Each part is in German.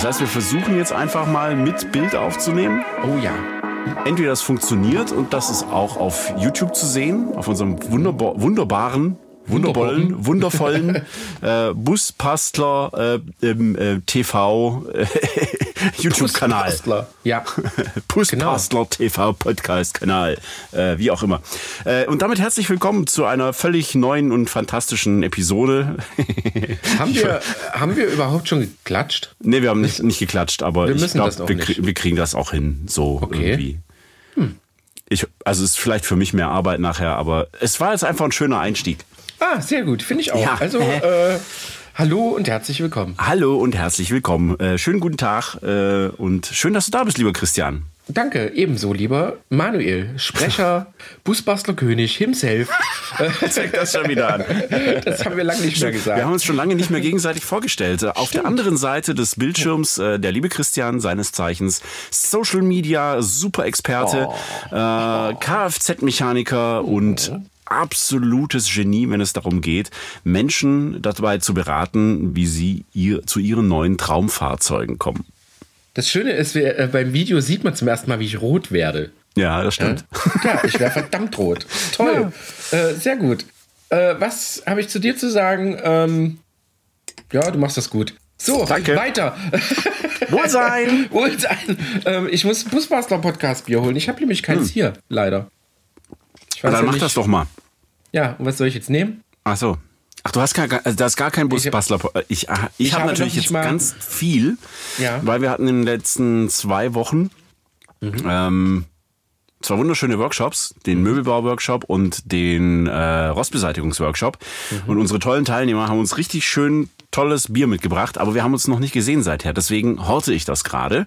Das heißt, wir versuchen jetzt einfach mal mit Bild aufzunehmen. Oh ja. Entweder das funktioniert und das ist auch auf YouTube zu sehen, auf unserem wunderbar, wunderbaren wundervollen, wundervollen äh, Buspastler äh, äh, TV äh, YouTube-Kanal. Ja. Puspastler TV Podcast-Kanal, äh, wie auch immer. Äh, und damit herzlich willkommen zu einer völlig neuen und fantastischen Episode. Haben wir, haben wir überhaupt schon geklatscht? nee, wir haben nicht, nicht geklatscht, aber Wir ich glaube, wir, krie- wir kriegen das auch hin, so Okay. irgendwie. Ich, also es ist vielleicht für mich mehr Arbeit nachher, aber es war jetzt einfach ein schöner Einstieg. Ah, sehr gut, finde ich auch. Ja. Also, äh, hallo und herzlich willkommen. Hallo und herzlich willkommen. Äh, schönen guten Tag äh, und schön, dass du da bist, lieber Christian. Danke, ebenso, lieber Manuel, Sprecher, Busbastlerkönig himself. Zeig das schon wieder an. Das haben wir lange nicht mehr gesagt. Wir haben uns schon lange nicht mehr gegenseitig vorgestellt. Äh, Auf der anderen Seite des Bildschirms äh, der liebe Christian, seines Zeichens Social Media, Super-Experte, äh, Kfz-Mechaniker und absolutes Genie, wenn es darum geht, Menschen dabei zu beraten, wie sie ihr, zu ihren neuen Traumfahrzeugen kommen. Das Schöne ist, wir, äh, beim Video sieht man zum ersten Mal, wie ich rot werde. Ja, das stimmt. Ja, ich wäre verdammt rot. Toll. Äh, sehr gut. Äh, was habe ich zu dir zu sagen? Ähm, ja, du machst das gut. So, Danke. weiter. Wohlsein! Wohlsein. Ähm, ich muss Busbastler Podcast Bier holen. Ich habe nämlich keins hier, leider. Hm. Dann ja mach nicht- das doch mal. Ja, und was soll ich jetzt nehmen? Ach so. Ach, du hast gar, also da ist gar kein Busbastler. Ich, ich, ich, Ich habe natürlich jetzt ganz viel, Ja. weil wir hatten in den letzten zwei Wochen ähm, zwei wunderschöne Workshops, den Möbelbau-Workshop und den äh, Rostbeseitigungsworkshop. Und unsere tollen Teilnehmer haben uns richtig schön tolles Bier mitgebracht, aber wir haben uns noch nicht gesehen seither. Deswegen horte ich das gerade.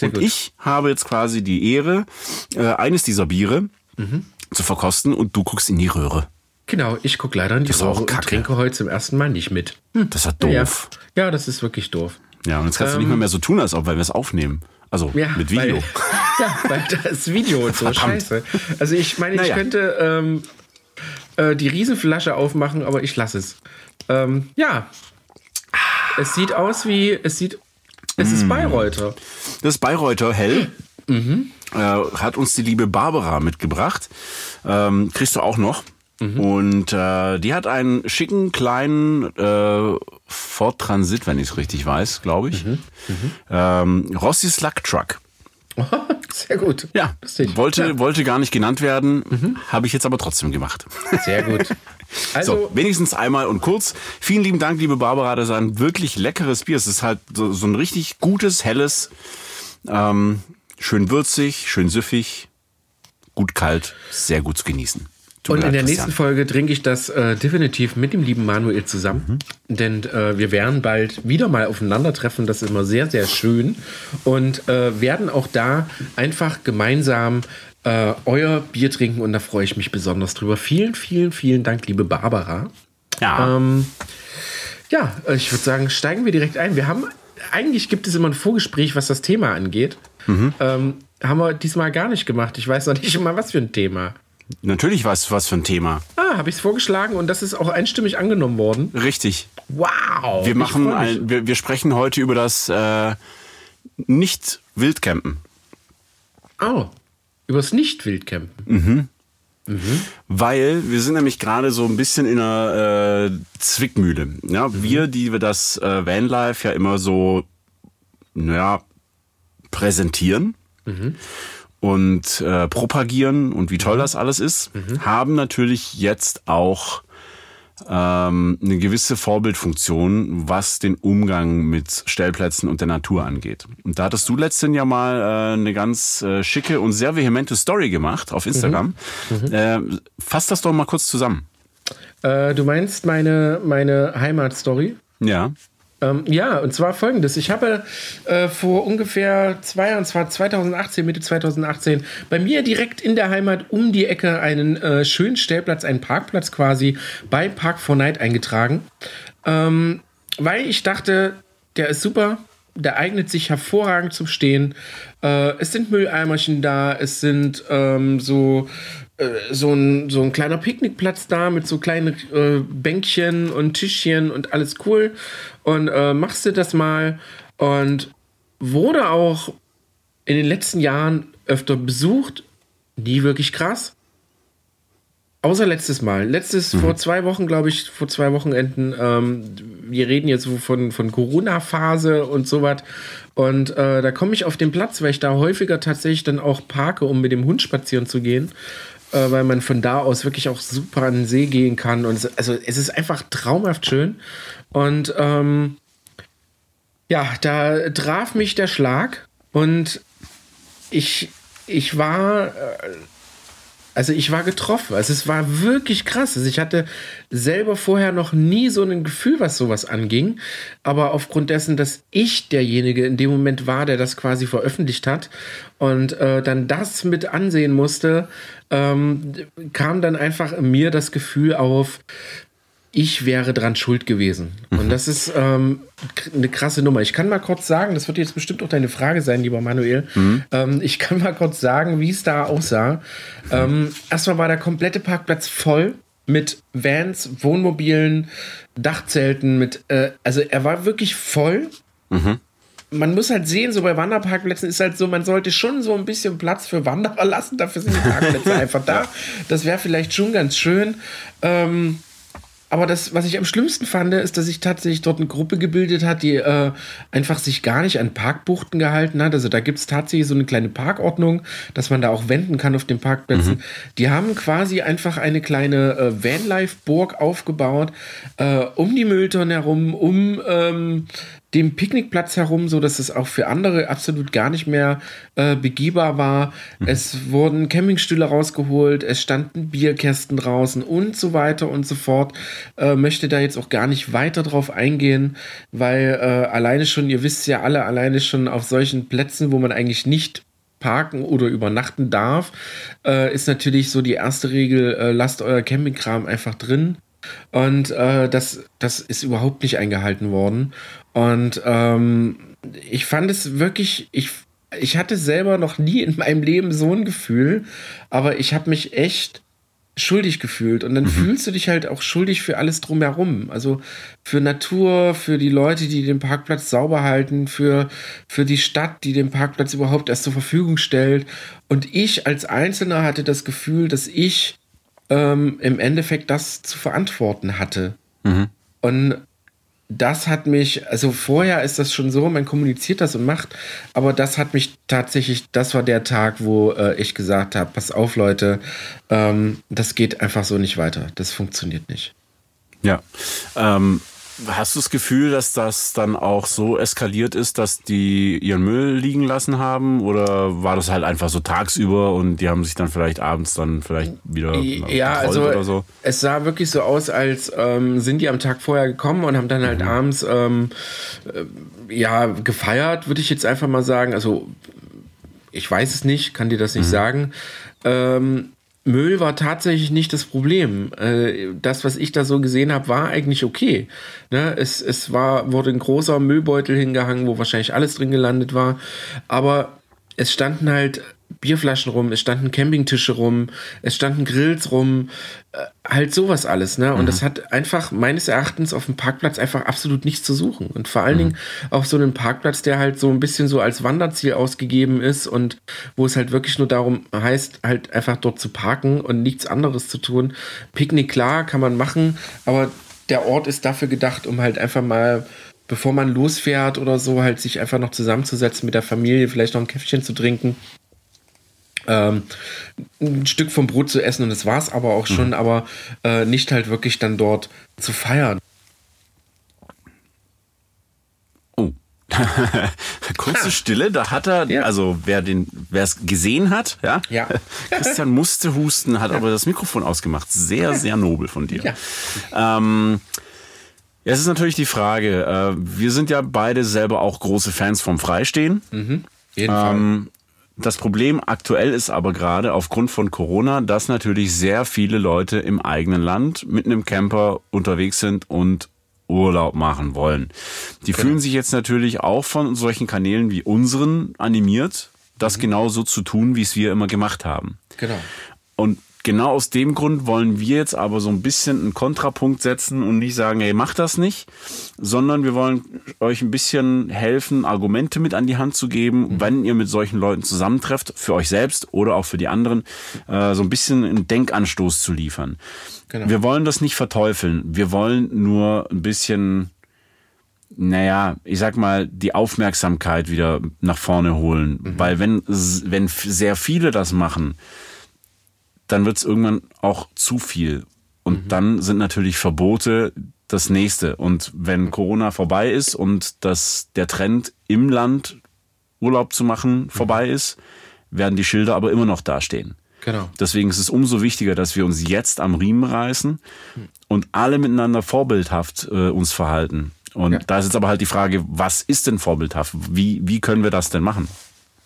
Und gut. ich habe jetzt quasi die Ehre, äh, eines dieser Biere zu verkosten und du guckst in die Röhre. Genau, ich gucke leider in die ist Röhre und trinke heute zum ersten Mal nicht mit. Hm. Das ist Ja, doof. ja, das ist wirklich doof. Ja, und jetzt kannst du nicht mehr, mehr so tun, als ob wir es aufnehmen. Also Ja, mit Video. Weil, ja, weil das Video und so Verdammt. scheiße. Also ich meine, ich Naja. könnte ähm, äh, die Riesenflasche aufmachen, aber ich lasse es. Ähm, ja. Es sieht aus wie, es sieht, es Mm. ist Bayreuther. Das Bayreuther Hell Mhm. äh, hat uns die liebe Barbara mitgebracht. Ähm, kriegst du auch noch. Mhm. Und äh, die hat einen schicken kleinen äh, Ford Transit, wenn ich es richtig weiß, glaube ich. Mhm. Ähm, Rossi Slug Truck. Sehr gut. Ja, Lustig. wollte, Ja, Mhm. wollte gar nicht genannt werden, habe ich jetzt aber trotzdem gemacht. sehr gut. Also, So, wenigstens einmal und kurz. Vielen lieben Dank, liebe Barbara. Das ist ein wirklich leckeres Bier. Es ist halt so, so ein richtig gutes, helles, ähm, schön würzig, schön süffig, gut kalt, sehr gut zu genießen. Tut Und in der nächsten Folge trinke ich das äh, definitiv mit dem lieben Manuel zusammen. Denn äh, wir werden bald wieder mal aufeinandertreffen. Das ist immer sehr, sehr schön. Und äh, werden auch da einfach gemeinsam äh, euer Bier trinken. Und da freue ich mich besonders drüber. Vielen, vielen, vielen Dank, liebe Barbara. Ja, Ähm, ja, ich würde sagen, steigen wir direkt ein. Wir haben, eigentlich gibt es immer ein Vorgespräch, was das Thema angeht. Ähm, haben wir diesmal gar nicht gemacht. Ich weiß noch nicht mal, was für ein Thema. Natürlich was, was für ein Thema. Ah, habe ich es vorgeschlagen und das ist auch einstimmig angenommen worden. Richtig. Wow. Wir machen ein, wir, wir sprechen heute über das äh, nicht Wildcampen. Oh, übers Nicht-Wildcampen. Weil wir sind nämlich gerade so ein bisschen in einer äh, Zwickmühle. Ja, wir, die wir das äh, Vanlife ja immer so, naja, präsentieren und äh, propagieren und wie toll das alles ist, haben natürlich jetzt auch ähm, eine gewisse Vorbildfunktion, was den Umgang mit Stellplätzen und der Natur angeht. Und da hattest du letztens ja mal äh, eine ganz äh, schicke und sehr vehemente Story gemacht auf Instagram. Äh, fass das doch mal kurz zusammen. Äh, du meinst meine, meine Heimatstory? Ja. Ähm, ja, und zwar folgendes. Ich habe äh, vor ungefähr zwei, und zwar 2018, Mitte 2018, bei mir direkt in der Heimat um die Ecke einen äh, schönen Stellplatz, einen Parkplatz quasi bei Park 4 Night eingetragen. Ähm, weil ich dachte, der ist super, der eignet sich hervorragend zum Stehen. Äh, es sind Mülleimerchen da, es sind ähm, so, äh, so, ein, so ein kleiner Picknickplatz da mit so kleinen äh, Bänkchen und Tischchen und alles cool. Und äh, machst du das mal und wurde auch in den letzten Jahren öfter besucht. Nie wirklich krass. Außer letztes Mal. Letztes, mhm. vor zwei Wochen, glaube ich, vor zwei Wochenenden. Ähm, wir reden jetzt von, von Corona-Phase und sowas. Und äh, da komme ich auf den Platz, weil ich da häufiger tatsächlich dann auch parke, um mit dem Hund spazieren zu gehen. Äh, weil man von da aus wirklich auch super an den See gehen kann. Und es, also es ist einfach traumhaft schön. Und ähm, ja, da traf mich der Schlag und ich, ich war. Also ich war getroffen. Also es war wirklich krass. Also ich hatte selber vorher noch nie so ein Gefühl, was sowas anging. Aber aufgrund dessen, dass ich derjenige in dem Moment war, der das quasi veröffentlicht hat und äh, dann das mit ansehen musste, ähm, kam dann einfach in mir das Gefühl auf, ich wäre dran schuld gewesen. Und mhm. das ist ähm, eine krasse Nummer. Ich kann mal kurz sagen, das wird jetzt bestimmt auch deine Frage sein, lieber Manuel. Mhm. Ähm, ich kann mal kurz sagen, wie es da aussah. Ähm, erstmal war der komplette Parkplatz voll mit Vans, Wohnmobilen, Dachzelten, mit, äh, also er war wirklich voll. Mhm. Man muss halt sehen, so bei Wanderparkplätzen ist halt so, man sollte schon so ein bisschen Platz für Wanderer lassen. Dafür sind die Parkplätze einfach da. Das wäre vielleicht schon ganz schön. Ähm, aber das, was ich am schlimmsten fand, ist, dass sich tatsächlich dort eine Gruppe gebildet hat, die äh, einfach sich gar nicht an Parkbuchten gehalten hat. Also da gibt es tatsächlich so eine kleine Parkordnung, dass man da auch wenden kann auf den Parkplätzen. Mhm. Die haben quasi einfach eine kleine äh, Vanlife-Burg aufgebaut, äh, um die Mülltonnen herum, um ähm, dem Picknickplatz herum, so dass es auch für andere absolut gar nicht mehr äh, begehbar war. Mhm. Es wurden Campingstühle rausgeholt, es standen Bierkästen draußen und so weiter und so fort. Äh, möchte da jetzt auch gar nicht weiter drauf eingehen, weil äh, alleine schon, ihr wisst ja alle, alleine schon auf solchen Plätzen, wo man eigentlich nicht parken oder übernachten darf, äh, ist natürlich so die erste Regel, äh, lasst euer Campingkram einfach drin. Und äh, das, das ist überhaupt nicht eingehalten worden. Und ähm, ich fand es wirklich, ich, ich hatte selber noch nie in meinem Leben so ein Gefühl, aber ich habe mich echt schuldig gefühlt. Und dann mhm. fühlst du dich halt auch schuldig für alles drumherum. Also für Natur, für die Leute, die den Parkplatz sauber halten, für, für die Stadt, die den Parkplatz überhaupt erst zur Verfügung stellt. Und ich als Einzelner hatte das Gefühl, dass ich ähm, im Endeffekt das zu verantworten hatte. Mhm. Und das hat mich, also vorher ist das schon so, man kommuniziert das und macht, aber das hat mich tatsächlich, das war der Tag, wo äh, ich gesagt habe, pass auf Leute, ähm, das geht einfach so nicht weiter, das funktioniert nicht. Ja, ähm, Hast du das Gefühl, dass das dann auch so eskaliert ist, dass die ihren Müll liegen lassen haben? Oder war das halt einfach so tagsüber und die haben sich dann vielleicht abends dann vielleicht wieder ja, also oder so? Es sah wirklich so aus, als ähm, sind die am Tag vorher gekommen und haben dann halt mhm. abends ähm, äh, ja gefeiert, würde ich jetzt einfach mal sagen. Also ich weiß es nicht, kann dir das nicht mhm. sagen. Ähm, Müll war tatsächlich nicht das Problem. Äh, das, was ich da so gesehen habe, war eigentlich okay. Ne? Es, es war, wurde ein großer Müllbeutel hingehangen, wo wahrscheinlich alles drin gelandet war. Aber es standen halt Bierflaschen rum, es standen Campingtische rum, es standen Grills rum, äh, halt sowas alles, ne? Und mhm. das hat einfach meines Erachtens auf dem Parkplatz einfach absolut nichts zu suchen. Und vor allen mhm. Dingen auf so einem Parkplatz, der halt so ein bisschen so als Wanderziel ausgegeben ist und wo es halt wirklich nur darum heißt, halt einfach dort zu parken und nichts anderes zu tun. Picknick, klar, kann man machen, aber der Ort ist dafür gedacht, um halt einfach mal bevor man losfährt oder so, halt sich einfach noch zusammenzusetzen mit der Familie, vielleicht noch ein Käffchen zu trinken ähm, ein Stück vom Brot zu essen und das war es aber auch schon, mhm. aber äh, nicht halt wirklich dann dort zu feiern. Oh. Kurze Stille, da hat er, ja. also wer den, wer es gesehen hat, ja, ja. Christian musste husten, hat ja. aber das Mikrofon ausgemacht. Sehr, sehr nobel von dir. Ja. Ähm, es ist natürlich die Frage, äh, wir sind ja beide selber auch große Fans vom Freistehen. Mhm. Jeden ähm, Fall. Das Problem aktuell ist aber gerade aufgrund von Corona, dass natürlich sehr viele Leute im eigenen Land mit einem Camper unterwegs sind und Urlaub machen wollen. Die genau. fühlen sich jetzt natürlich auch von solchen Kanälen wie unseren animiert, das mhm. genau so zu tun, wie es wir immer gemacht haben. Genau. Und genau aus dem Grund wollen wir jetzt aber so ein bisschen einen Kontrapunkt setzen und nicht sagen, hey, macht das nicht, sondern wir wollen euch ein bisschen helfen, Argumente mit an die Hand zu geben, mhm. wenn ihr mit solchen Leuten zusammentrefft, für euch selbst oder auch für die anderen, äh, so ein bisschen einen Denkanstoß zu liefern. Genau. Wir wollen das nicht verteufeln. Wir wollen nur ein bisschen naja, ich sag mal, die Aufmerksamkeit wieder nach vorne holen. Mhm. Weil wenn, wenn sehr viele das machen, dann wird es irgendwann auch zu viel. Und mhm. dann sind natürlich Verbote das nächste. Und wenn Corona vorbei ist und dass der Trend im Land Urlaub zu machen vorbei mhm. ist, werden die Schilder aber immer noch dastehen. Genau. Deswegen ist es umso wichtiger, dass wir uns jetzt am Riemen reißen mhm. und alle miteinander vorbildhaft äh, uns verhalten. Und ja. da ist jetzt aber halt die Frage, was ist denn vorbildhaft? Wie, wie können wir das denn machen?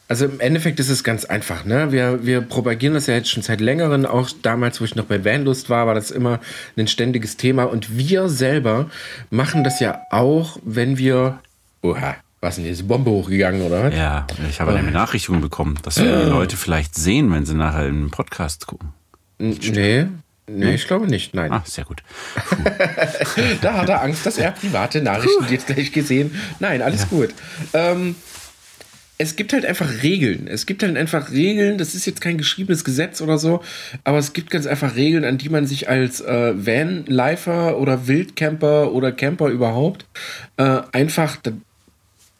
Also im Endeffekt ist es ganz einfach. Ne? Wir, wir propagieren das ja jetzt schon seit längerem. Auch damals, wo ich noch bei Vanlust war, war das immer ein ständiges Thema. Und wir selber machen das ja auch, wenn wir. Oha, was ist denn jetzt? Bombe hochgegangen, oder? Ja, ich habe eine Benachrichtigung bekommen, dass wir die Leute vielleicht sehen, wenn sie nachher in den Podcast gucken. Nee, Nee, ich glaube nicht, nein. Ah, sehr gut. da hat er Angst, dass er private Nachrichten jetzt gleich gesehen. Nein, alles ja. gut. Ähm, es gibt halt einfach Regeln. Es gibt halt einfach Regeln, das ist jetzt kein geschriebenes Gesetz oder so, aber es gibt ganz einfach Regeln, an die man sich als äh, Van-Lifer oder Wildcamper oder Camper überhaupt äh, einfach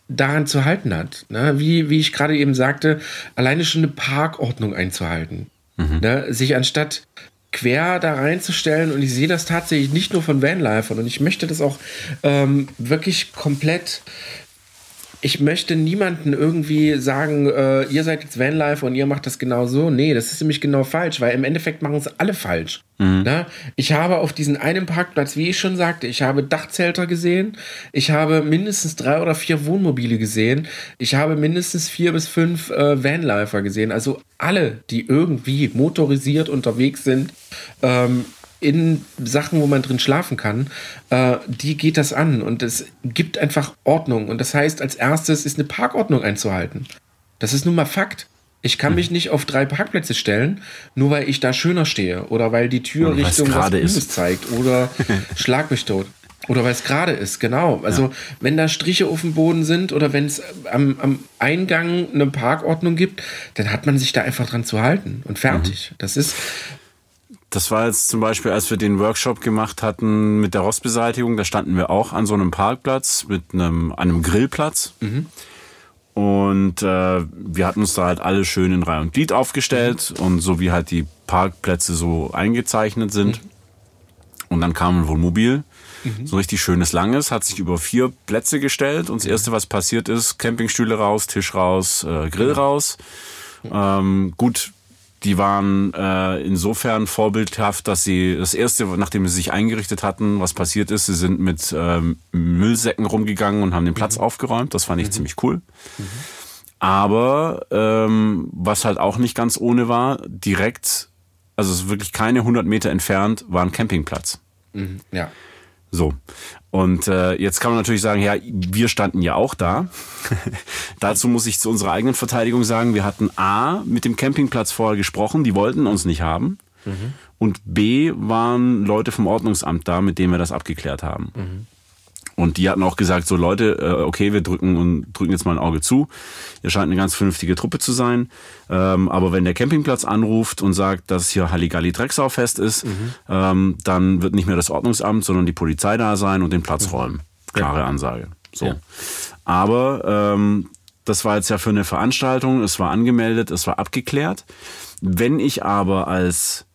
daran zu halten hat. Ne? Wie, wie ich gerade eben sagte, alleine schon eine Parkordnung einzuhalten. Mhm. Ne? Sich anstatt quer da reinzustellen und ich sehe das tatsächlich nicht nur von Vanlifern und ich möchte das auch ähm, wirklich komplett ich möchte niemanden irgendwie sagen, äh, ihr seid jetzt Vanlife und ihr macht das genau so. Nee, das ist nämlich genau falsch, weil im Endeffekt machen es alle falsch. Mhm. Na, ich habe auf diesen einen Parkplatz, wie ich schon sagte, ich habe Dachzelter gesehen, ich habe mindestens drei oder vier Wohnmobile gesehen, ich habe mindestens vier bis fünf äh, Vanlifer gesehen. Also alle, die irgendwie motorisiert unterwegs sind, ähm, in Sachen, wo man drin schlafen kann, äh, die geht das an und es gibt einfach Ordnung. Und das heißt, als erstes ist eine Parkordnung einzuhalten. Das ist nun mal Fakt. Ich kann mich nicht auf drei Parkplätze stellen, nur weil ich da schöner stehe oder weil die Tür oder Richtung was Grünes zeigt oder schlag mich tot. Oder weil es gerade ist, genau. Also ja. wenn da Striche auf dem Boden sind oder wenn es am, am, Eingang eine Parkordnung gibt, dann hat man sich da einfach dran zu halten und fertig. Mhm. Das ist das war jetzt zum Beispiel, als wir den Workshop gemacht hatten mit der Rostbeseitigung, da standen wir auch an so einem Parkplatz mit einem, einem Grillplatz. Mhm. Und äh, wir hatten uns da halt alle schön in Reihe und Glied aufgestellt mhm. und so wie halt die Parkplätze so eingezeichnet sind. Mhm. Und dann kam ein Wohnmobil, mhm. so richtig schönes Langes, hat sich über vier Plätze gestellt. Und das Erste, was passiert ist, Campingstühle raus, Tisch raus, äh, Grill mhm. raus. Ähm, gut, die waren äh, insofern vorbildhaft, dass sie das erste, nachdem sie sich eingerichtet hatten, was passiert ist, sie sind mit ähm, Müllsäcken rumgegangen und haben den Platz mhm. aufgeräumt. Das fand ich mhm. ziemlich cool. Mhm. Aber ähm, was halt auch nicht ganz ohne war, direkt, also wirklich keine 100 Meter entfernt, war ein Campingplatz. Mhm. Ja. So. Und äh, jetzt kann man natürlich sagen, ja, wir standen ja auch da. Dazu muss ich zu unserer eigenen Verteidigung sagen, wir hatten A mit dem Campingplatz vorher gesprochen, die wollten uns nicht haben. Mhm. Und B waren Leute vom Ordnungsamt da, mit denen wir das abgeklärt haben. Mhm. Und die hatten auch gesagt, so Leute, äh, okay, wir drücken und drücken jetzt mal ein Auge zu. Ihr scheint eine ganz vernünftige Truppe zu sein. Ähm, aber wenn der Campingplatz anruft und sagt, dass hier Halligalli Drecksaufest ist, mhm. ähm, dann wird nicht mehr das Ordnungsamt, sondern die Polizei da sein und den Platz mhm. räumen. Klare ja. Ansage. So. Ja. Aber ähm, das war jetzt ja für eine Veranstaltung, es war angemeldet, es war abgeklärt. Wenn ich aber als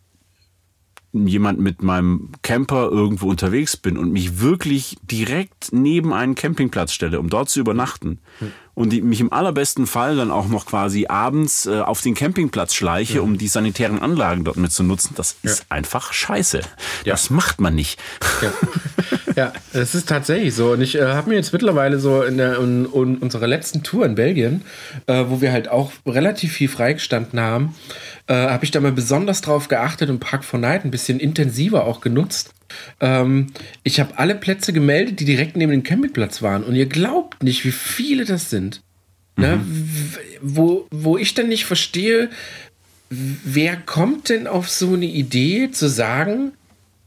jemand mit meinem Camper irgendwo unterwegs bin und mich wirklich direkt neben einen Campingplatz stelle, um dort zu übernachten hm. und die, mich im allerbesten Fall dann auch noch quasi abends äh, auf den Campingplatz schleiche, ja. um die sanitären Anlagen dort mit zu nutzen, das ja. ist einfach scheiße. Ja. Das macht man nicht. Ja, ja das ist tatsächlich so. Und ich äh, habe mir jetzt mittlerweile so in, der, in, in unserer letzten Tour in Belgien, äh, wo wir halt auch relativ viel freigestanden haben, äh, habe ich da mal besonders drauf geachtet und Park for Night ein bisschen intensiver auch genutzt. Ähm, ich habe alle Plätze gemeldet, die direkt neben dem Campingplatz waren. Und ihr glaubt nicht, wie viele das sind. Ne? Mhm. Ne? Wo, wo ich dann nicht verstehe, wer kommt denn auf so eine Idee zu sagen,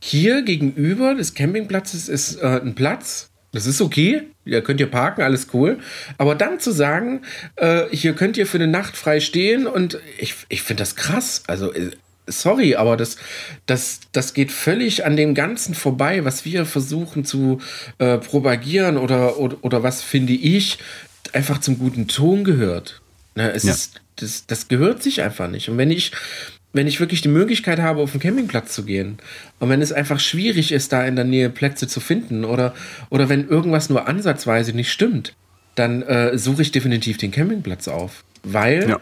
hier gegenüber des Campingplatzes ist äh, ein Platz, das ist okay, ihr könnt ihr parken, alles cool. Aber dann zu sagen, äh, hier könnt ihr für eine Nacht frei stehen und ich, ich finde das krass. Also, äh, sorry, aber das, das, das geht völlig an dem Ganzen vorbei, was wir versuchen zu äh, propagieren oder, oder, oder was, finde ich, einfach zum guten Ton gehört. Ne, es ja. ist, das, das gehört sich einfach nicht. Und wenn ich wenn ich wirklich die Möglichkeit habe, auf den Campingplatz zu gehen und wenn es einfach schwierig ist, da in der Nähe Plätze zu finden oder, oder wenn irgendwas nur ansatzweise nicht stimmt, dann äh, suche ich definitiv den Campingplatz auf. Weil ja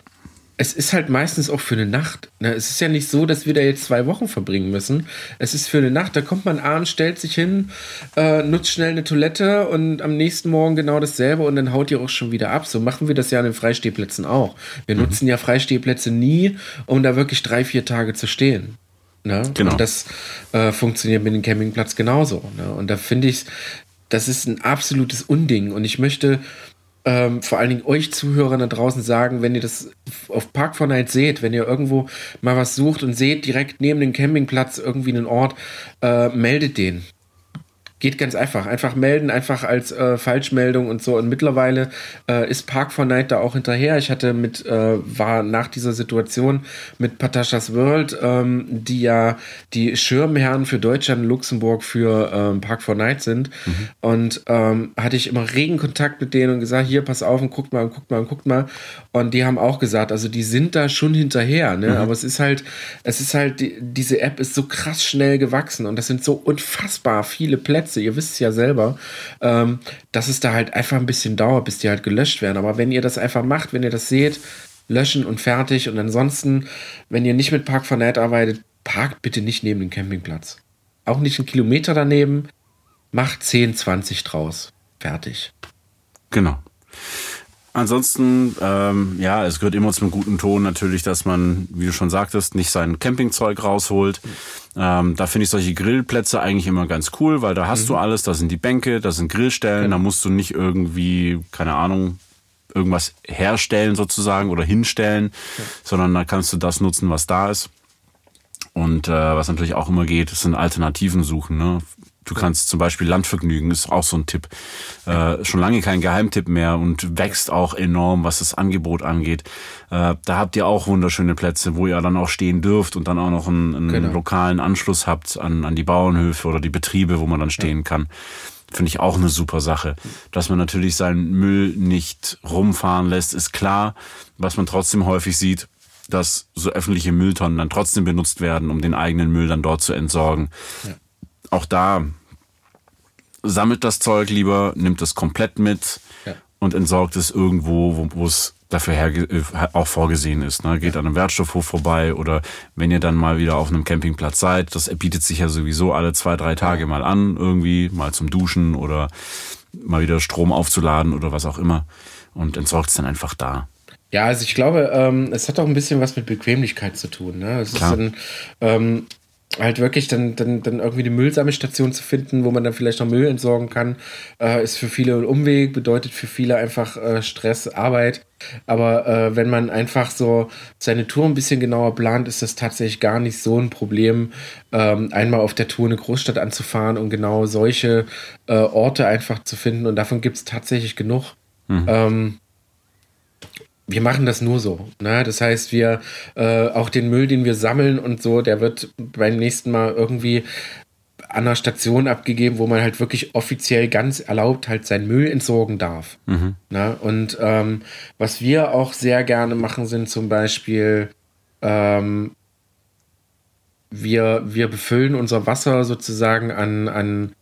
es ist halt meistens auch für eine Nacht. Ne? Es ist ja nicht so, dass wir da jetzt zwei Wochen verbringen müssen. Es ist für eine Nacht. Da kommt man abends, stellt sich hin, äh, nutzt schnell eine Toilette und am nächsten Morgen genau dasselbe und dann haut ihr auch schon wieder ab. So machen wir das ja an den Freistehplätzen auch. Wir mhm. nutzen ja Freistehplätze nie, um da wirklich drei, vier Tage zu stehen. Ne? Genau. Und das äh, funktioniert mit dem Campingplatz genauso. Ne? Und da finde ich, das ist ein absolutes Unding. Und ich möchte ähm, vor allen Dingen euch Zuhörer da draußen sagen, wenn ihr das auf Park 4 Night seht, wenn ihr irgendwo mal was sucht und seht direkt neben dem Campingplatz irgendwie einen Ort, äh, meldet den. Geht ganz einfach. Einfach melden, einfach als äh, Falschmeldung und so. Und mittlerweile äh, ist Park 4 Night da auch hinterher. Ich hatte mit, äh, war nach dieser Situation mit Patashas World, ähm, die ja die Schirmherren für Deutschland und Luxemburg für ähm, Park 4 Night sind. Mhm. Und ähm, hatte ich immer regen Kontakt mit denen und gesagt, hier, pass auf und guckt mal und guckt mal und guckt mal. Und die haben auch gesagt, also die sind da schon hinterher, ne? Mhm. Aber es ist halt, es ist halt, die, diese App ist so krass schnell gewachsen und das sind so unfassbar viele Plätze Netze, ihr wisst es ja selber, ähm, dass es da halt einfach ein bisschen dauert, bis die halt gelöscht werden. Aber wenn ihr das einfach macht, wenn ihr das seht, löschen und fertig. Und ansonsten, wenn ihr nicht mit Park Parkvernet arbeitet, parkt bitte nicht neben dem Campingplatz. Auch nicht einen Kilometer daneben. Macht 10, 20 draus. Fertig. Genau. Ansonsten, ähm, ja, es gehört immer zum guten Ton natürlich, dass man, wie du schon sagtest, nicht sein Campingzeug rausholt. Ähm, da finde ich solche Grillplätze eigentlich immer ganz cool, weil da hast mhm. du alles, da sind die Bänke, da sind Grillstellen, genau. da musst du nicht irgendwie, keine Ahnung, irgendwas herstellen sozusagen oder hinstellen, ja. sondern da kannst du das nutzen, was da ist. Und äh, was natürlich auch immer geht, sind Alternativen suchen. Ne? Du kannst zum Beispiel Landvergnügen, ist auch so ein Tipp. Äh, schon lange kein Geheimtipp mehr und wächst auch enorm, was das Angebot angeht. Äh, da habt ihr auch wunderschöne Plätze, wo ihr dann auch stehen dürft und dann auch noch einen, einen genau. lokalen Anschluss habt an, an die Bauernhöfe oder die Betriebe, wo man dann stehen ja. kann. Finde ich auch eine super Sache. Dass man natürlich seinen Müll nicht rumfahren lässt, ist klar. Was man trotzdem häufig sieht, dass so öffentliche Mülltonnen dann trotzdem benutzt werden, um den eigenen Müll dann dort zu entsorgen. Ja auch da sammelt das Zeug lieber, nimmt es komplett mit ja. und entsorgt es irgendwo, wo es dafür her, äh, auch vorgesehen ist. Ne? Geht ja. an einem Wertstoffhof vorbei oder wenn ihr dann mal wieder auf einem Campingplatz seid, das bietet sich ja sowieso alle zwei, drei Tage mal an, irgendwie mal zum Duschen oder mal wieder Strom aufzuladen oder was auch immer und entsorgt es dann einfach da. Ja, also ich glaube, ähm, es hat auch ein bisschen was mit Bequemlichkeit zu tun. Ne? Es Klar. ist dann, ähm, halt wirklich dann, dann, dann irgendwie eine Müllsammelstation zu finden, wo man dann vielleicht noch Müll entsorgen kann, äh, ist für viele ein Umweg, bedeutet für viele einfach äh, Stress, Arbeit. Aber äh, wenn man einfach so seine Tour ein bisschen genauer plant, ist das tatsächlich gar nicht so ein Problem, ähm, einmal auf der Tour eine Großstadt anzufahren und genau solche äh, Orte einfach zu finden. Und davon gibt es tatsächlich genug. Mhm. Ähm, wir machen das nur so. Ne? Das heißt, wir äh, auch den Müll, den wir sammeln und so, der wird beim nächsten Mal irgendwie an einer Station abgegeben, wo man halt wirklich offiziell ganz erlaubt halt seinen Müll entsorgen darf. Mhm. Ne? Und ähm, was wir auch sehr gerne machen, sind zum Beispiel ähm, wir, wir befüllen unser Wasser sozusagen an, an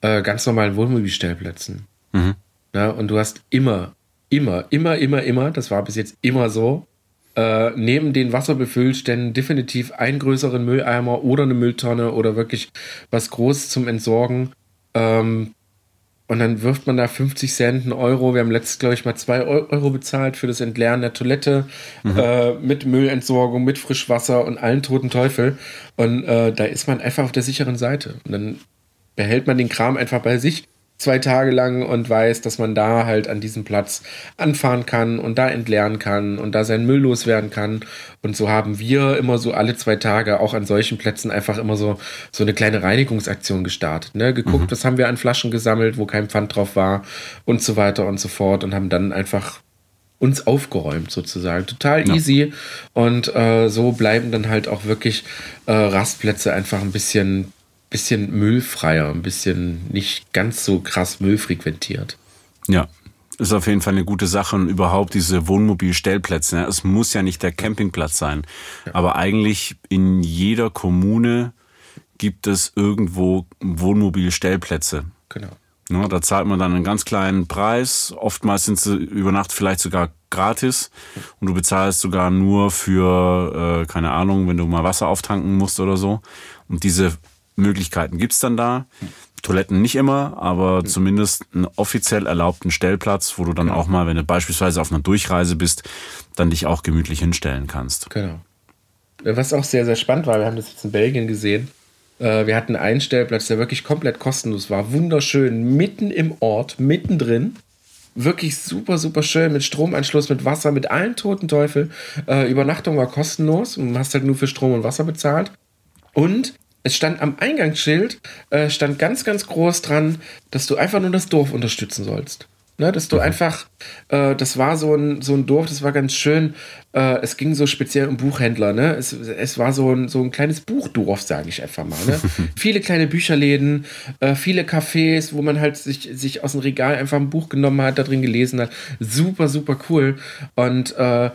äh, ganz normalen Wohnmobilstellplätzen. Mhm. Ne? Und du hast immer immer, immer, immer, immer, das war bis jetzt immer so, äh, neben den Wasserbefüllständen definitiv einen größeren Mülleimer oder eine Mülltonne oder wirklich was Großes zum Entsorgen. Ähm, und dann wirft man da 50 Cent, einen Euro. Wir haben letztes, glaube ich, mal 2 Euro bezahlt für das Entleeren der Toilette mhm. äh, mit Müllentsorgung, mit Frischwasser und allen toten Teufel. Und äh, da ist man einfach auf der sicheren Seite. Und dann behält man den Kram einfach bei sich zwei Tage lang und weiß, dass man da halt an diesem Platz anfahren kann und da entleeren kann und da sein Müll loswerden kann. Und so haben wir immer so alle zwei Tage auch an solchen Plätzen einfach immer so, so eine kleine Reinigungsaktion gestartet. Ne? Geguckt, mhm. was haben wir an Flaschen gesammelt, wo kein Pfand drauf war und so weiter und so fort und haben dann einfach uns aufgeräumt sozusagen. Total ja. easy. Und äh, so bleiben dann halt auch wirklich äh, Rastplätze einfach ein bisschen, bisschen müllfreier, ein bisschen nicht ganz so krass müllfrequentiert. Ja, ist auf jeden Fall eine gute Sache und überhaupt diese Wohnmobilstellplätze. Ne? Es muss ja nicht der Campingplatz sein, ja. aber eigentlich in jeder Kommune gibt es irgendwo Wohnmobilstellplätze. Genau. Ne, da zahlt man dann einen ganz kleinen Preis. Oftmals sind sie über Nacht vielleicht sogar gratis und du bezahlst sogar nur für, äh, keine Ahnung, wenn du mal Wasser auftanken musst oder so. Und diese Möglichkeiten gibt's dann da. Toiletten nicht immer, aber zumindest einen offiziell erlaubten Stellplatz, wo du dann auch mal, wenn du beispielsweise auf einer Durchreise bist, dann dich auch gemütlich hinstellen kannst. Genau. Was auch sehr, sehr spannend war, wir haben das jetzt in Belgien gesehen, äh, wir hatten einen Stellplatz, der wirklich komplett kostenlos war. Wunderschön, mitten im Ort, mittendrin. Wirklich super, super schön mit Stromanschluss, mit Wasser, mit allen toten Teufel. Äh, Übernachtung war kostenlos und hast halt nur für Strom und Wasser bezahlt. Und es stand am Eingangsschild, äh, stand ganz, ganz groß dran, dass du einfach nur das Dorf unterstützen sollst. Ne, dass du mhm. einfach, äh, das war so ein, so ein Dorf, das war ganz schön. Äh, es ging so speziell um Buchhändler. Ne? Es, es war so ein, so ein kleines Buchdorf, sage ich einfach mal. Ne? viele kleine Bücherläden, äh, viele Cafés, wo man halt sich, sich aus dem Regal einfach ein Buch genommen hat, da drin gelesen hat. Super, super cool. Und äh,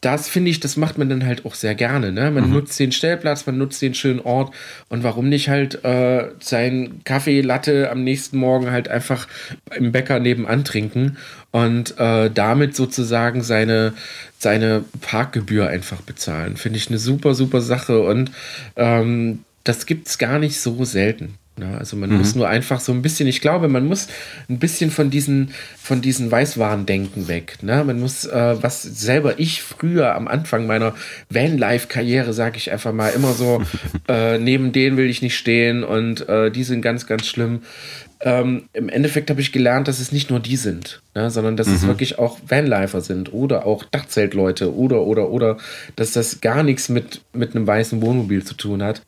das finde ich, das macht man dann halt auch sehr gerne. Ne? Man mhm. nutzt den Stellplatz, man nutzt den schönen Ort und warum nicht halt äh, sein Kaffee, Latte am nächsten Morgen halt einfach im Bäcker nebenan trinken und äh, damit sozusagen seine, seine Parkgebühr einfach bezahlen. Finde ich eine super, super Sache und ähm, das gibt es gar nicht so selten. Ne? Also man mhm. muss nur einfach so ein bisschen, ich glaube, man muss ein bisschen von diesen, von diesen Weißwarendenken weg. Ne? Man muss, äh, was selber ich früher am Anfang meiner Vanlife-Karriere, sage ich einfach mal, immer so, äh, neben denen will ich nicht stehen und äh, die sind ganz, ganz schlimm. Ähm, Im Endeffekt habe ich gelernt, dass es nicht nur die sind, ne, sondern dass mhm. es wirklich auch Vanlifer sind oder auch Dachzeltleute oder, oder, oder, dass das gar nichts mit, mit einem weißen Wohnmobil zu tun hat.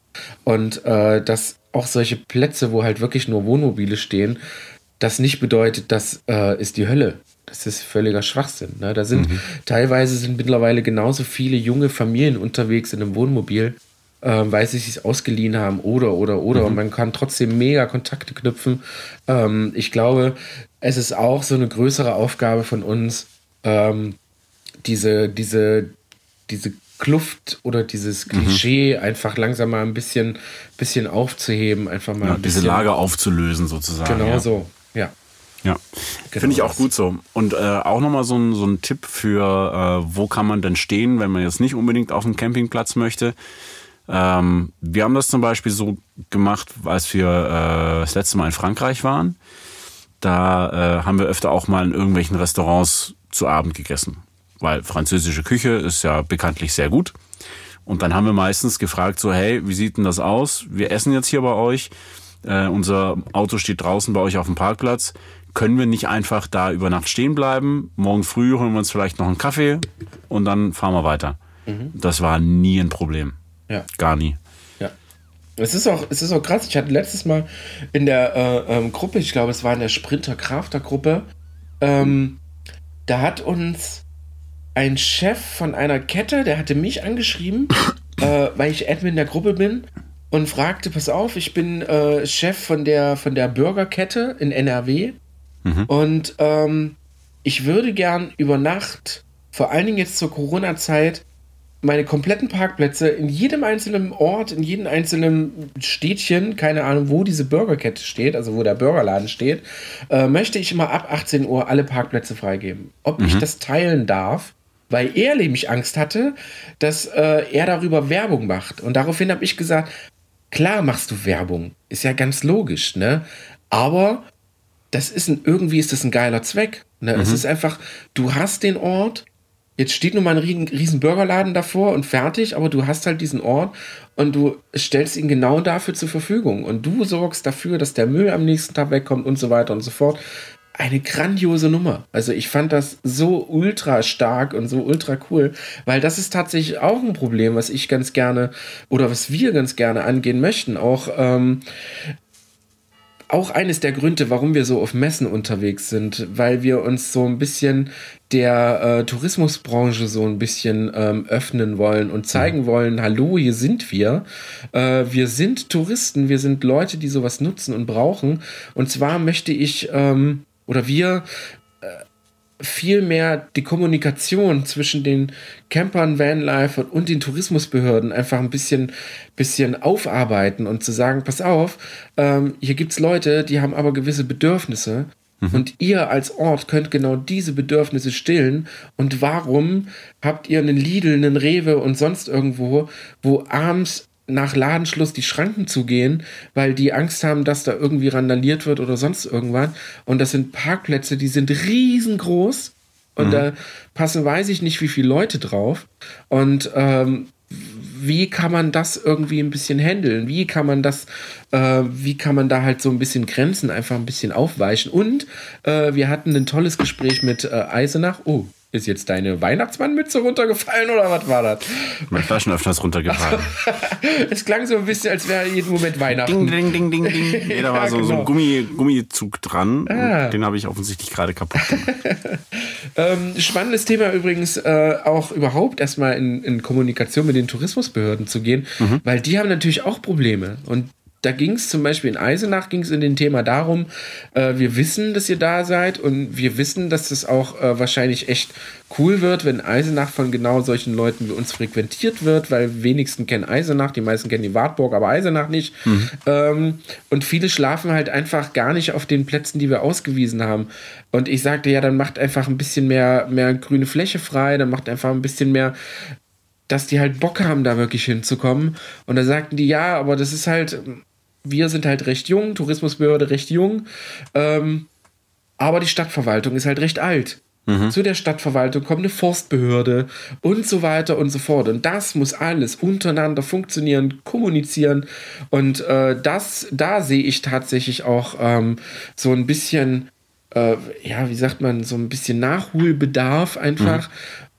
Und äh, dass auch solche Plätze, wo halt wirklich nur Wohnmobile stehen, das nicht bedeutet, das äh, ist die Hölle. Das ist völliger Schwachsinn. Ne? Da sind mhm. teilweise sind mittlerweile genauso viele junge Familien unterwegs in einem Wohnmobil, äh, weil sie sich ausgeliehen haben oder oder oder mhm. und man kann trotzdem mega Kontakte knüpfen. Ähm, ich glaube, es ist auch so eine größere Aufgabe von uns, ähm, diese diese diese Kluft oder dieses mhm. Klischee mhm. einfach langsam mal ein bisschen, bisschen aufzuheben, einfach mal. Ja, diese Lage aufzulösen sozusagen. Genau ja. so, ja. Ja, genau finde ich auch gut so. Und äh, auch nochmal so ein, so ein Tipp für, äh, wo kann man denn stehen, wenn man jetzt nicht unbedingt auf dem Campingplatz möchte. Ähm, wir haben das zum Beispiel so gemacht, als wir äh, das letzte Mal in Frankreich waren. Da äh, haben wir öfter auch mal in irgendwelchen Restaurants zu Abend gegessen weil französische Küche ist ja bekanntlich sehr gut. Und dann haben wir meistens gefragt, so, hey, wie sieht denn das aus? Wir essen jetzt hier bei euch. Äh, unser Auto steht draußen bei euch auf dem Parkplatz. Können wir nicht einfach da über Nacht stehen bleiben? Morgen früh holen wir uns vielleicht noch einen Kaffee und dann fahren wir weiter. Mhm. Das war nie ein Problem. Ja. Gar nie. Ja. Es ist auch, es ist auch krass. Ich hatte letztes Mal in der äh, ähm, Gruppe, ich glaube, es war in der Sprinter-Crafter-Gruppe, ähm, da hat uns ein Chef von einer Kette, der hatte mich angeschrieben, äh, weil ich Admin der Gruppe bin und fragte, pass auf, ich bin äh, Chef von der, von der Bürgerkette in NRW mhm. und ähm, ich würde gern über Nacht, vor allen Dingen jetzt zur Corona-Zeit, meine kompletten Parkplätze in jedem einzelnen Ort, in jedem einzelnen Städtchen, keine Ahnung, wo diese Burgerkette steht, also wo der Burgerladen steht, äh, möchte ich immer ab 18 Uhr alle Parkplätze freigeben. Ob mhm. ich das teilen darf, weil er nämlich Angst hatte, dass äh, er darüber Werbung macht. Und daraufhin habe ich gesagt, klar machst du Werbung, ist ja ganz logisch, ne? Aber das ist ein, irgendwie ist das ein geiler Zweck. Ne? Mhm. Es ist einfach, du hast den Ort, Jetzt steht nun mal ein riesen, riesen Burgerladen davor und fertig, aber du hast halt diesen Ort und du stellst ihn genau dafür zur Verfügung. Und du sorgst dafür, dass der Müll am nächsten Tag wegkommt und so weiter und so fort. Eine grandiose Nummer. Also ich fand das so ultra stark und so ultra cool, weil das ist tatsächlich auch ein Problem, was ich ganz gerne oder was wir ganz gerne angehen möchten. Auch ähm, auch eines der Gründe, warum wir so auf Messen unterwegs sind, weil wir uns so ein bisschen der äh, Tourismusbranche so ein bisschen ähm, öffnen wollen und zeigen mhm. wollen, hallo, hier sind wir. Äh, wir sind Touristen, wir sind Leute, die sowas nutzen und brauchen. Und zwar möchte ich ähm, oder wir viel mehr die Kommunikation zwischen den Campern, Vanlife und den Tourismusbehörden einfach ein bisschen, bisschen aufarbeiten und zu sagen, pass auf, ähm, hier gibt es Leute, die haben aber gewisse Bedürfnisse mhm. und ihr als Ort könnt genau diese Bedürfnisse stillen und warum habt ihr einen Lidl, einen Rewe und sonst irgendwo, wo abends nach Ladenschluss die Schranken zu gehen, weil die Angst haben, dass da irgendwie randaliert wird oder sonst irgendwas. Und das sind Parkplätze, die sind riesengroß und mhm. da passen weiß ich nicht, wie viele Leute drauf. Und ähm, wie kann man das irgendwie ein bisschen handeln? Wie kann man das, äh, wie kann man da halt so ein bisschen Grenzen einfach ein bisschen aufweichen? Und äh, wir hatten ein tolles Gespräch mit äh, Eisenach. Oh, ist jetzt deine Weihnachtsmannmütze runtergefallen oder was war das? Mein Flaschenöffner ist runtergefallen. es klang so ein bisschen, als wäre jeden Moment Weihnachten. Ding, ding, ding, ding, ding. Nee, da war ja, so, genau. so ein genau. Gummi, Gummizug dran. Ah. Den habe ich offensichtlich gerade kaputt gemacht. ähm, spannendes Thema übrigens äh, auch überhaupt erstmal in, in Kommunikation mit den Tourismusbehörden zu gehen, mhm. weil die haben natürlich auch Probleme. Und da ging es zum Beispiel in Eisenach ging es in dem Thema darum, äh, wir wissen, dass ihr da seid und wir wissen, dass das auch äh, wahrscheinlich echt cool wird, wenn Eisenach von genau solchen Leuten wie uns frequentiert wird, weil wenigsten kennen Eisenach, die meisten kennen die Wartburg, aber Eisenach nicht. Mhm. Ähm, und viele schlafen halt einfach gar nicht auf den Plätzen, die wir ausgewiesen haben. Und ich sagte, ja, dann macht einfach ein bisschen mehr, mehr grüne Fläche frei, dann macht einfach ein bisschen mehr dass die halt Bock haben, da wirklich hinzukommen. Und da sagten die, ja, aber das ist halt, wir sind halt recht jung, Tourismusbehörde recht jung, ähm, aber die Stadtverwaltung ist halt recht alt. Mhm. Zu der Stadtverwaltung kommt eine Forstbehörde und so weiter und so fort. Und das muss alles untereinander funktionieren, kommunizieren. Und äh, das, da sehe ich tatsächlich auch ähm, so ein bisschen, äh, ja, wie sagt man, so ein bisschen Nachholbedarf einfach. Mhm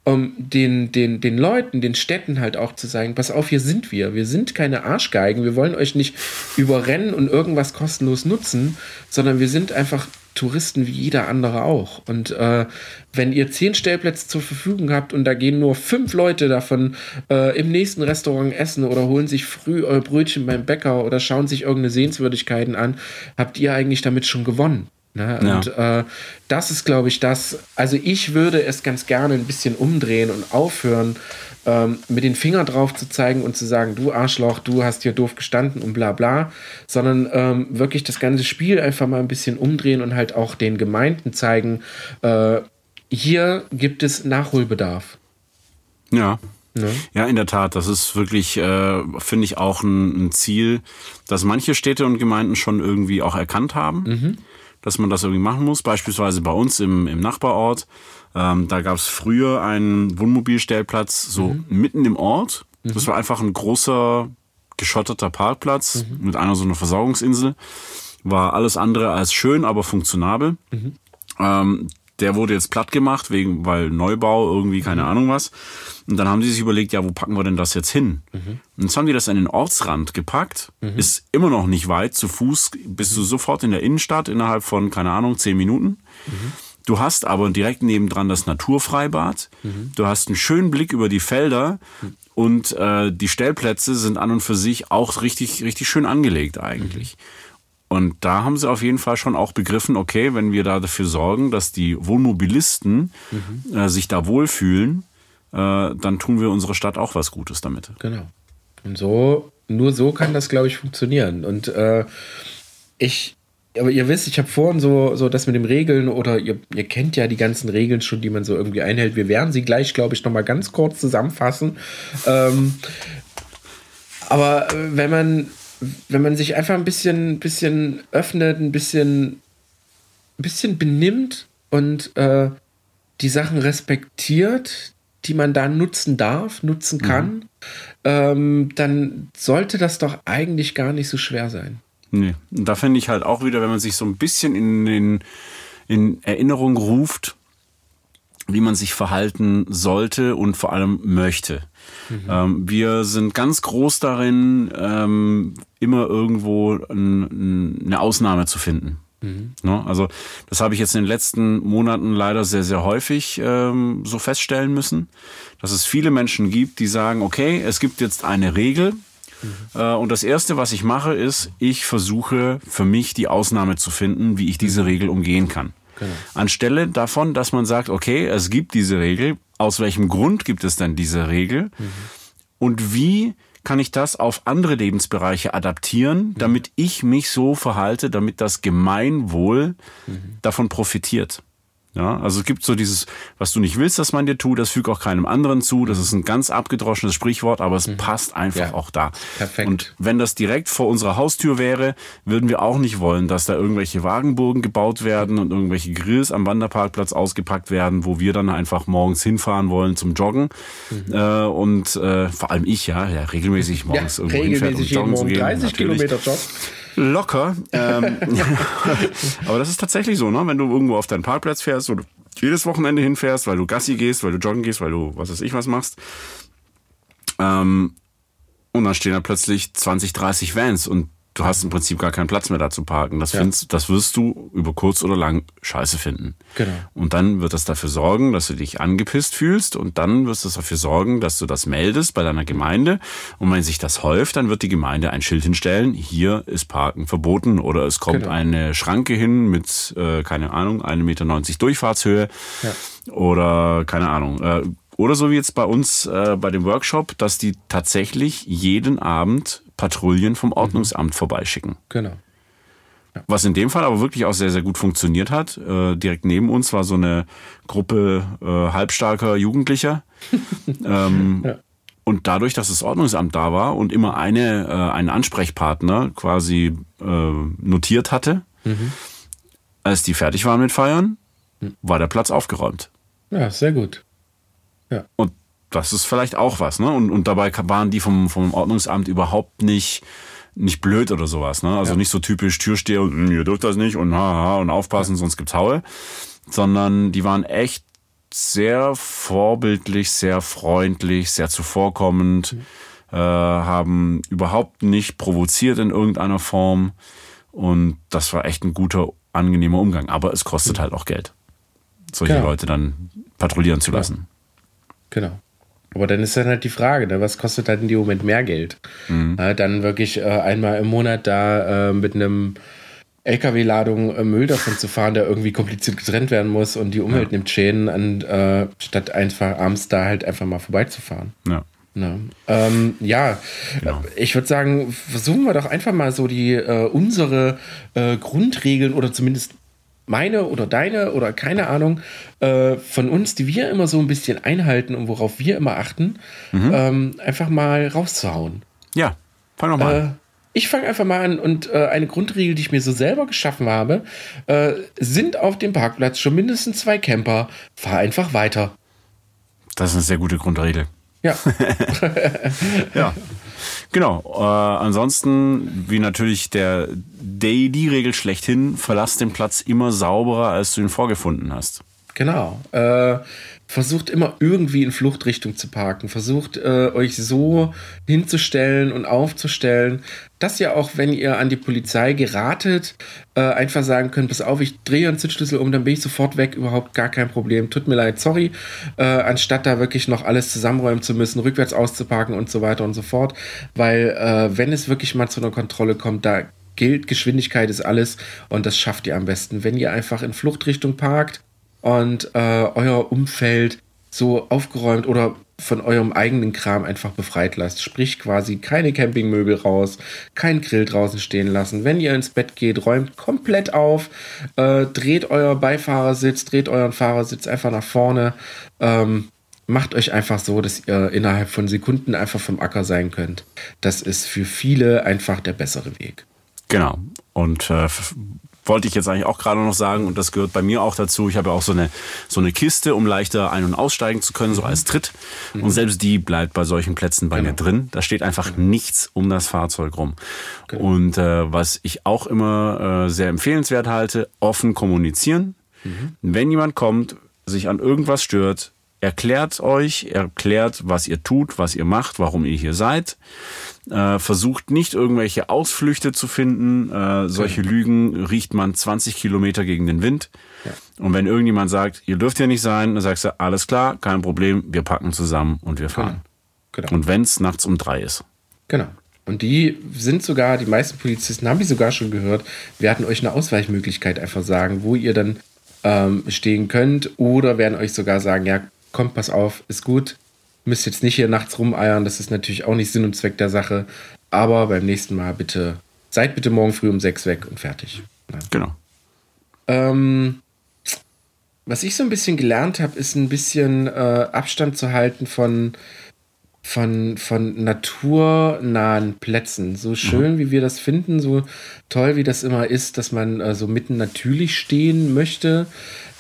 um den, den, den Leuten, den Städten halt auch zu sagen, pass auf, hier sind wir. Wir sind keine Arschgeigen. Wir wollen euch nicht überrennen und irgendwas kostenlos nutzen, sondern wir sind einfach Touristen wie jeder andere auch. Und äh, wenn ihr zehn Stellplätze zur Verfügung habt und da gehen nur fünf Leute davon äh, im nächsten Restaurant essen oder holen sich früh euer Brötchen beim Bäcker oder schauen sich irgendeine Sehenswürdigkeiten an, habt ihr eigentlich damit schon gewonnen. Ne? Ja. Und äh, das ist, glaube ich, das. Also ich würde es ganz gerne ein bisschen umdrehen und aufhören, ähm, mit den Fingern drauf zu zeigen und zu sagen, du Arschloch, du hast hier doof gestanden und bla bla, sondern ähm, wirklich das ganze Spiel einfach mal ein bisschen umdrehen und halt auch den Gemeinden zeigen, äh, hier gibt es Nachholbedarf. Ja. Ne? Ja, in der Tat. Das ist wirklich, äh, finde ich, auch ein, ein, Ziel, das manche Städte und Gemeinden schon irgendwie auch erkannt haben. Mhm dass man das irgendwie machen muss. Beispielsweise bei uns im, im Nachbarort. Ähm, da gab es früher einen Wohnmobilstellplatz so mhm. mitten im Ort. Mhm. Das war einfach ein großer geschotterter Parkplatz mhm. mit einer so einer Versorgungsinsel. War alles andere als schön, aber funktionabel. Mhm. Ähm, der wurde jetzt platt gemacht, wegen, weil Neubau, irgendwie, keine mhm. Ahnung was. Und dann haben die sich überlegt, ja, wo packen wir denn das jetzt hin? Mhm. Und jetzt haben die das an den Ortsrand gepackt, mhm. ist immer noch nicht weit, zu Fuß bist du sofort in der Innenstadt innerhalb von, keine Ahnung, zehn Minuten. Mhm. Du hast aber direkt nebendran das Naturfreibad. Mhm. Du hast einen schönen Blick über die Felder mhm. und äh, die Stellplätze sind an und für sich auch richtig, richtig schön angelegt eigentlich. Und da haben sie auf jeden Fall schon auch begriffen, okay, wenn wir da dafür sorgen, dass die Wohnmobilisten mhm. äh, sich da wohlfühlen, äh, dann tun wir unserer Stadt auch was Gutes damit. Genau. Und so, nur so kann das, glaube ich, funktionieren. Und äh, ich, aber ihr wisst, ich habe vorhin so, so das mit dem Regeln oder ihr, ihr kennt ja die ganzen Regeln schon, die man so irgendwie einhält. Wir werden sie gleich, glaube ich, nochmal ganz kurz zusammenfassen. Ähm, aber äh, wenn man wenn man sich einfach ein bisschen, bisschen öffnet, ein bisschen, ein bisschen benimmt und äh, die Sachen respektiert, die man da nutzen darf, nutzen kann, mhm. ähm, dann sollte das doch eigentlich gar nicht so schwer sein. Nee, und da finde ich halt auch wieder, wenn man sich so ein bisschen in, in, in Erinnerung ruft, wie man sich verhalten sollte und vor allem möchte. Mhm. Ähm, wir sind ganz groß darin, ähm, immer irgendwo ein, eine Ausnahme zu finden. Mhm. Ne? Also das habe ich jetzt in den letzten Monaten leider sehr, sehr häufig ähm, so feststellen müssen, dass es viele Menschen gibt, die sagen, okay, es gibt jetzt eine Regel. Mhm. Äh, und das Erste, was ich mache, ist, ich versuche für mich die Ausnahme zu finden, wie ich diese mhm. Regel umgehen kann. Genau. Anstelle davon, dass man sagt, okay, es gibt diese Regel, aus welchem Grund gibt es denn diese Regel? Mhm. Und wie kann ich das auf andere Lebensbereiche adaptieren, damit ich mich so verhalte, damit das Gemeinwohl mhm. davon profitiert. Ja, also es gibt so dieses, was du nicht willst, dass man dir tut, das fügt auch keinem anderen zu. Das ist ein ganz abgedroschenes Sprichwort, aber es mhm. passt einfach ja. auch da. Perfekt. Und wenn das direkt vor unserer Haustür wäre, würden wir auch nicht wollen, dass da irgendwelche Wagenburgen gebaut werden und irgendwelche Grills am Wanderparkplatz ausgepackt werden, wo wir dann einfach morgens hinfahren wollen zum Joggen. Mhm. Äh, und äh, vor allem ich, ja, ja regelmäßig morgens ja, irgendwo hinfährt, um joggen zu gehen. 30 natürlich. Kilometer Joggen. Locker. Ähm, aber das ist tatsächlich so, ne? Wenn du irgendwo auf deinen Parkplatz fährst oder jedes Wochenende hinfährst, weil du Gassi gehst, weil du joggen gehst, weil du was weiß ich was machst. Ähm, und dann stehen da plötzlich 20, 30 Vans und du hast im Prinzip gar keinen Platz mehr da zu parken. Das, ja. findest, das wirst du über kurz oder lang scheiße finden. Genau. Und dann wird das dafür sorgen, dass du dich angepisst fühlst und dann wirst du dafür sorgen, dass du das meldest bei deiner Gemeinde. Und wenn sich das häuft, dann wird die Gemeinde ein Schild hinstellen, hier ist Parken verboten oder es kommt genau. eine Schranke hin mit, äh, keine Ahnung, 1,90 Meter Durchfahrtshöhe ja. oder keine Ahnung. Äh, oder so wie jetzt bei uns äh, bei dem Workshop, dass die tatsächlich jeden Abend Patrouillen vom Ordnungsamt mhm. vorbeischicken. Genau. Ja. Was in dem Fall aber wirklich auch sehr, sehr gut funktioniert hat. Äh, direkt neben uns war so eine Gruppe äh, halbstarker Jugendlicher. ähm, ja. Und dadurch, dass das Ordnungsamt da war und immer eine, äh, einen Ansprechpartner quasi äh, notiert hatte, mhm. als die fertig waren mit Feiern, mhm. war der Platz aufgeräumt. Ja, sehr gut. Ja. Und das ist vielleicht auch was, ne? Und, und dabei waren die vom, vom Ordnungsamt überhaupt nicht, nicht blöd oder sowas, ne? Also ja. nicht so typisch Türsteher und hm, ihr dürft das nicht und haha und aufpassen, ja. sonst gibt's Haue. Sondern die waren echt sehr vorbildlich, sehr freundlich, sehr zuvorkommend, mhm. äh, haben überhaupt nicht provoziert in irgendeiner Form. Und das war echt ein guter, angenehmer Umgang. Aber es kostet mhm. halt auch Geld, solche genau. Leute dann patrouillieren zu lassen. Genau. Aber dann ist dann halt die Frage, ne, was kostet dann in dem Moment mehr Geld? Mhm. Äh, dann wirklich äh, einmal im Monat da äh, mit einem LKW-Ladung äh, Müll davon zu fahren, der irgendwie kompliziert getrennt werden muss und die Umwelt ja. nimmt Schäden, an, äh, statt einfach abends da halt einfach mal vorbeizufahren. Ja. Ne? Ähm, ja, genau. ich würde sagen, versuchen wir doch einfach mal so die äh, unsere äh, Grundregeln oder zumindest meine oder deine oder keine Ahnung äh, von uns, die wir immer so ein bisschen einhalten und worauf wir immer achten, mhm. ähm, einfach mal rauszuhauen. Ja, fang doch mal äh, an. Ich fange einfach mal an und äh, eine Grundregel, die ich mir so selber geschaffen habe, äh, sind auf dem Parkplatz schon mindestens zwei Camper. Fahr einfach weiter. Das ist eine sehr gute Grundregel. Ja. ja. Genau. Äh, ansonsten, wie natürlich der Daily-Regel schlechthin, verlass den Platz immer sauberer, als du ihn vorgefunden hast. Genau. Äh, versucht immer irgendwie in Fluchtrichtung zu parken. Versucht äh, euch so hinzustellen und aufzustellen, dass ihr auch, wenn ihr an die Polizei geratet, äh, einfach sagen könnt, pass auf, ich drehe einen Sitzschlüssel um, dann bin ich sofort weg, überhaupt gar kein Problem. Tut mir leid, sorry. Äh, anstatt da wirklich noch alles zusammenräumen zu müssen, rückwärts auszuparken und so weiter und so fort. Weil äh, wenn es wirklich mal zu einer Kontrolle kommt, da gilt, Geschwindigkeit ist alles und das schafft ihr am besten. Wenn ihr einfach in Fluchtrichtung parkt, und äh, euer Umfeld so aufgeräumt oder von eurem eigenen Kram einfach befreit lasst. Sprich quasi keine Campingmöbel raus, kein Grill draußen stehen lassen. Wenn ihr ins Bett geht, räumt komplett auf, äh, dreht euer Beifahrersitz, dreht euren Fahrersitz einfach nach vorne. Ähm, macht euch einfach so, dass ihr innerhalb von Sekunden einfach vom Acker sein könnt. Das ist für viele einfach der bessere Weg. Genau. Und äh, wollte ich jetzt eigentlich auch gerade noch sagen und das gehört bei mir auch dazu. Ich habe ja auch so eine, so eine Kiste, um leichter ein- und aussteigen zu können, so Mhm. als Tritt. Und selbst die bleibt bei solchen Plätzen bei Genau. mir drin. Da steht einfach nichts um das Fahrzeug rum. Und äh, was ich auch immer äh, sehr empfehlenswert halte, offen kommunizieren. Mhm. Wenn jemand kommt, sich an irgendwas stört, erklärt euch, erklärt, was ihr tut, was ihr macht, warum ihr hier seid. Äh, versucht nicht irgendwelche Ausflüchte zu finden. Äh, solche Lügen riecht man 20 Kilometer gegen den Wind. Und wenn irgendjemand sagt, ihr dürft hier nicht sein, dann sagst du, alles klar, kein Problem, wir packen zusammen und wir fahren. Genau. Und wenn es nachts um drei ist. Genau. Und die sind sogar, die meisten Polizisten haben die sogar schon gehört, werden euch eine Ausweichmöglichkeit einfach sagen, wo ihr dann ähm, stehen könnt oder werden euch sogar sagen, ja, kommt, pass auf, ist gut, müsst jetzt nicht hier nachts rumeiern, das ist natürlich auch nicht Sinn und Zweck der Sache, aber beim nächsten Mal bitte, seid bitte morgen früh um sechs weg und fertig. Ja. Genau. Ähm, was ich so ein bisschen gelernt habe, ist ein bisschen äh, Abstand zu halten von, von, von naturnahen Plätzen. So schön, wie wir das finden, so toll, wie das immer ist, dass man äh, so mitten natürlich stehen möchte.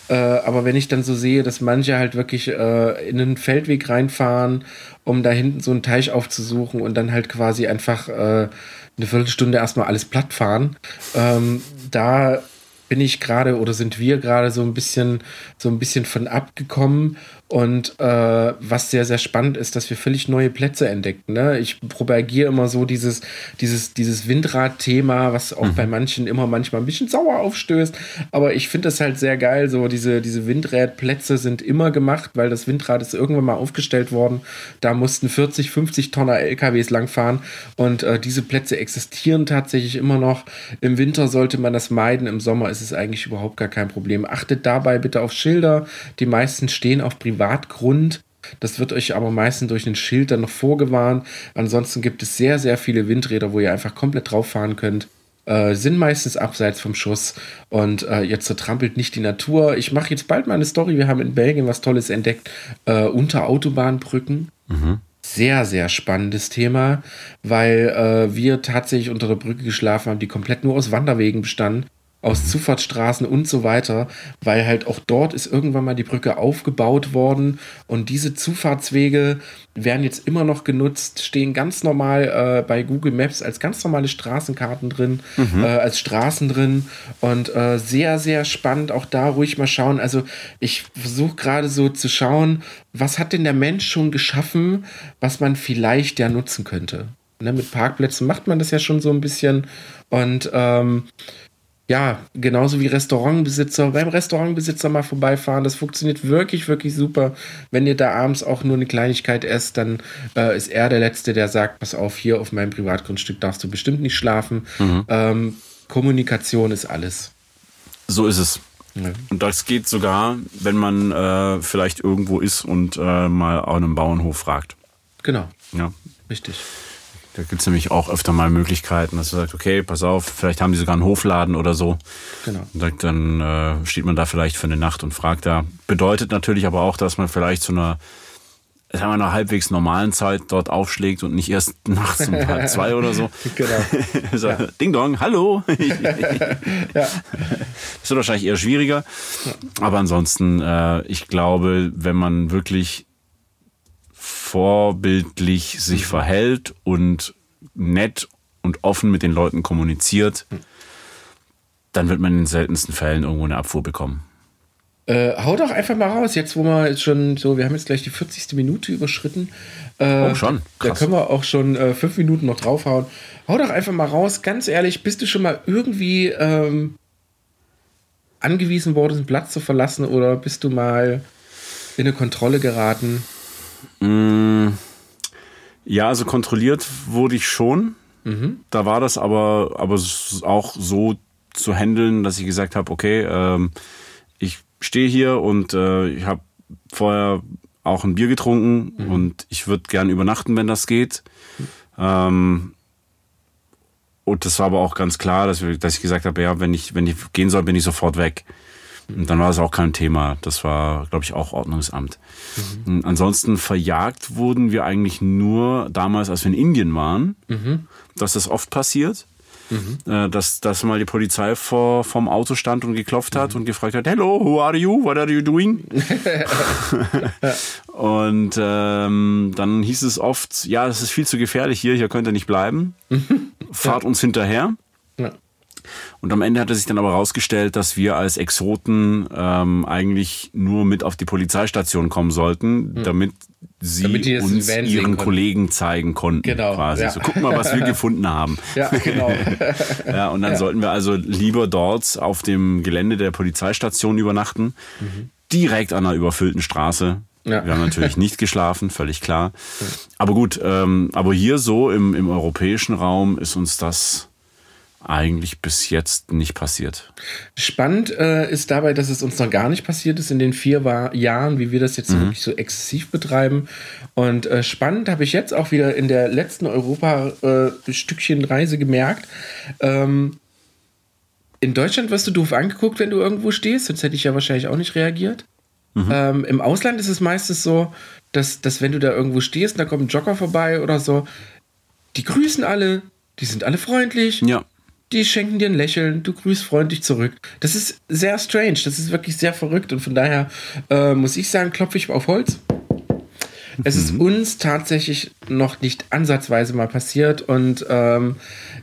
Äh, aber wenn ich dann so sehe, dass manche halt wirklich äh, in einen Feldweg reinfahren, um da hinten so einen Teich aufzusuchen und dann halt quasi einfach äh, eine Viertelstunde erstmal alles platt fahren, ähm, da bin ich gerade oder sind wir gerade so ein bisschen so ein bisschen von abgekommen und äh, was sehr sehr spannend ist, dass wir völlig neue Plätze entdecken. Ne? Ich propagiere immer so dieses dieses dieses Windrad-Thema, was auch bei manchen immer manchmal ein bisschen sauer aufstößt, aber ich finde das halt sehr geil. So diese diese Windradplätze sind immer gemacht, weil das Windrad ist irgendwann mal aufgestellt worden. Da mussten 40, 50 Tonner LKWs langfahren und äh, diese Plätze existieren tatsächlich immer noch. Im Winter sollte man das meiden, im Sommer ist es eigentlich überhaupt gar kein Problem. Achtet dabei bitte auf Schilder. Die meisten stehen auf Privatgrund. Das wird euch aber meistens durch ein Schild dann noch vorgewarnt. Ansonsten gibt es sehr, sehr viele Windräder, wo ihr einfach komplett drauf fahren könnt. Äh, sind meistens abseits vom Schuss und äh, jetzt zertrampelt nicht die Natur. Ich mache jetzt bald mal eine Story. Wir haben in Belgien was Tolles entdeckt äh, unter Autobahnbrücken. Sehr, sehr spannendes Thema, weil äh, wir tatsächlich unter der Brücke geschlafen haben, die komplett nur aus Wanderwegen bestanden, aus Zufahrtsstraßen und so weiter, weil halt auch dort ist irgendwann mal die Brücke aufgebaut worden und diese Zufahrtswege werden jetzt immer noch genutzt, stehen ganz normal äh, bei Google Maps als ganz normale Straßenkarten drin, äh, als Straßen drin und äh, sehr, sehr spannend, auch da ruhig mal schauen. Also ich versuche gerade so zu schauen, was hat denn der Mensch schon geschaffen, was man vielleicht ja nutzen könnte. Ne, mit Parkplätzen macht man das ja schon so ein bisschen und ähm, ja, genauso wie Restaurantbesitzer, beim Restaurantbesitzer mal vorbeifahren. Das funktioniert wirklich, wirklich super. Wenn ihr da abends auch nur eine Kleinigkeit esst, dann äh, ist er der Letzte, der sagt, pass auf, hier auf meinem Privatgrundstück darfst du bestimmt nicht schlafen. Ähm, Kommunikation ist alles. So ist es. Ja. Und das geht sogar, wenn man äh, vielleicht irgendwo ist und äh, mal an einem Bauernhof fragt. Genau, Ja. richtig. Da gibt's nämlich auch öfter mal Möglichkeiten, dass du sagst, okay, pass auf, vielleicht haben die sogar einen Hofladen oder so. Genau. Und sagt, dann äh, steht man da vielleicht für eine Nacht und fragt da. Bedeutet natürlich aber auch, dass man vielleicht zu einer, sagen wir, einer halbwegs normalen Zeit dort aufschlägt und nicht erst nachts um halb zwei oder so. Genau. so, Ding dong, hallo. Ja. Das wird wahrscheinlich eher schwieriger. Aber ansonsten, äh, ich glaube, wenn man wirklich vorbildlich sich verhält und nett und offen mit den Leuten kommuniziert, dann wird man in den seltensten Fällen irgendwo eine Abfuhr bekommen. Äh, hau doch einfach mal raus, jetzt wo wir jetzt schon so, wir haben jetzt gleich die 40. Minute überschritten. Äh, Oh, schon? Da Krass. können wir auch schon äh, fünf Minuten noch draufhauen. Hau doch einfach mal raus, ganz ehrlich, bist du schon mal irgendwie ähm, angewiesen worden, den Platz zu verlassen oder bist du mal in eine Kontrolle geraten? Ja, also kontrolliert wurde ich schon. Da war das aber, aber auch so zu handeln, dass ich gesagt habe, okay, ähm, ich stehe hier und äh, ich habe vorher auch ein Bier getrunken und ich würde gern übernachten, wenn das geht. Ähm, und das war aber auch ganz klar, dass, wir, dass ich gesagt habe, ja, wenn ich, wenn ich gehen soll, bin ich sofort weg. Und dann war es auch kein Thema. Das war, glaube ich, auch Ordnungsamt. Und Ansonsten verjagt wurden wir eigentlich nur damals, als wir in Indien waren, dass das oft passiert. mhm. äh, dass, dass mal die Polizei vor, vom Auto stand und geklopft hat mhm. und gefragt hat, Hello, who are you? What are you doing? und ähm, dann hieß es oft, ja, es ist viel zu gefährlich hier, hier könnt ihr nicht bleiben. Mhm. Fahrt uns hinterher. Und am Ende hat es sich dann aber herausgestellt, dass wir als Exoten ähm, eigentlich nur mit auf die Polizeistation kommen sollten, hm. damit sie damit uns ihren Kollegen zeigen konnten. Genau. Quasi. Ja. So, guck mal, was wir gefunden haben. Ja, genau. ja, und dann ja. sollten wir also lieber dort auf dem Gelände der Polizeistation übernachten, mhm. direkt an einer überfüllten Straße. Ja. Wir haben natürlich nicht geschlafen, völlig klar. Aber gut, ähm, aber hier so im, im europäischen Raum ist uns das eigentlich bis jetzt nicht passiert. Spannend äh, ist dabei, dass es uns noch gar nicht passiert ist in den vier War Jahren, wie wir das jetzt mhm. wirklich so exzessiv betreiben. Und äh, spannend habe ich jetzt auch wieder in der letzten Europa-Stückchen äh, gemerkt. Ähm, in Deutschland wirst du doof angeguckt, wenn du irgendwo stehst, sonst hätte ich ja wahrscheinlich auch nicht reagiert. Mhm. Ähm, Im Ausland ist es meistens so, dass, dass wenn du da irgendwo stehst und da kommt ein Jogger vorbei oder so, die grüßen alle, die sind alle freundlich. Ja die schenken dir ein Lächeln, du grüßt freundlich zurück. Das ist sehr strange, das ist wirklich sehr verrückt und von daher äh, muss ich sagen, klopfe ich auf Holz. Es ist mhm. uns tatsächlich noch nicht ansatzweise mal passiert und ähm,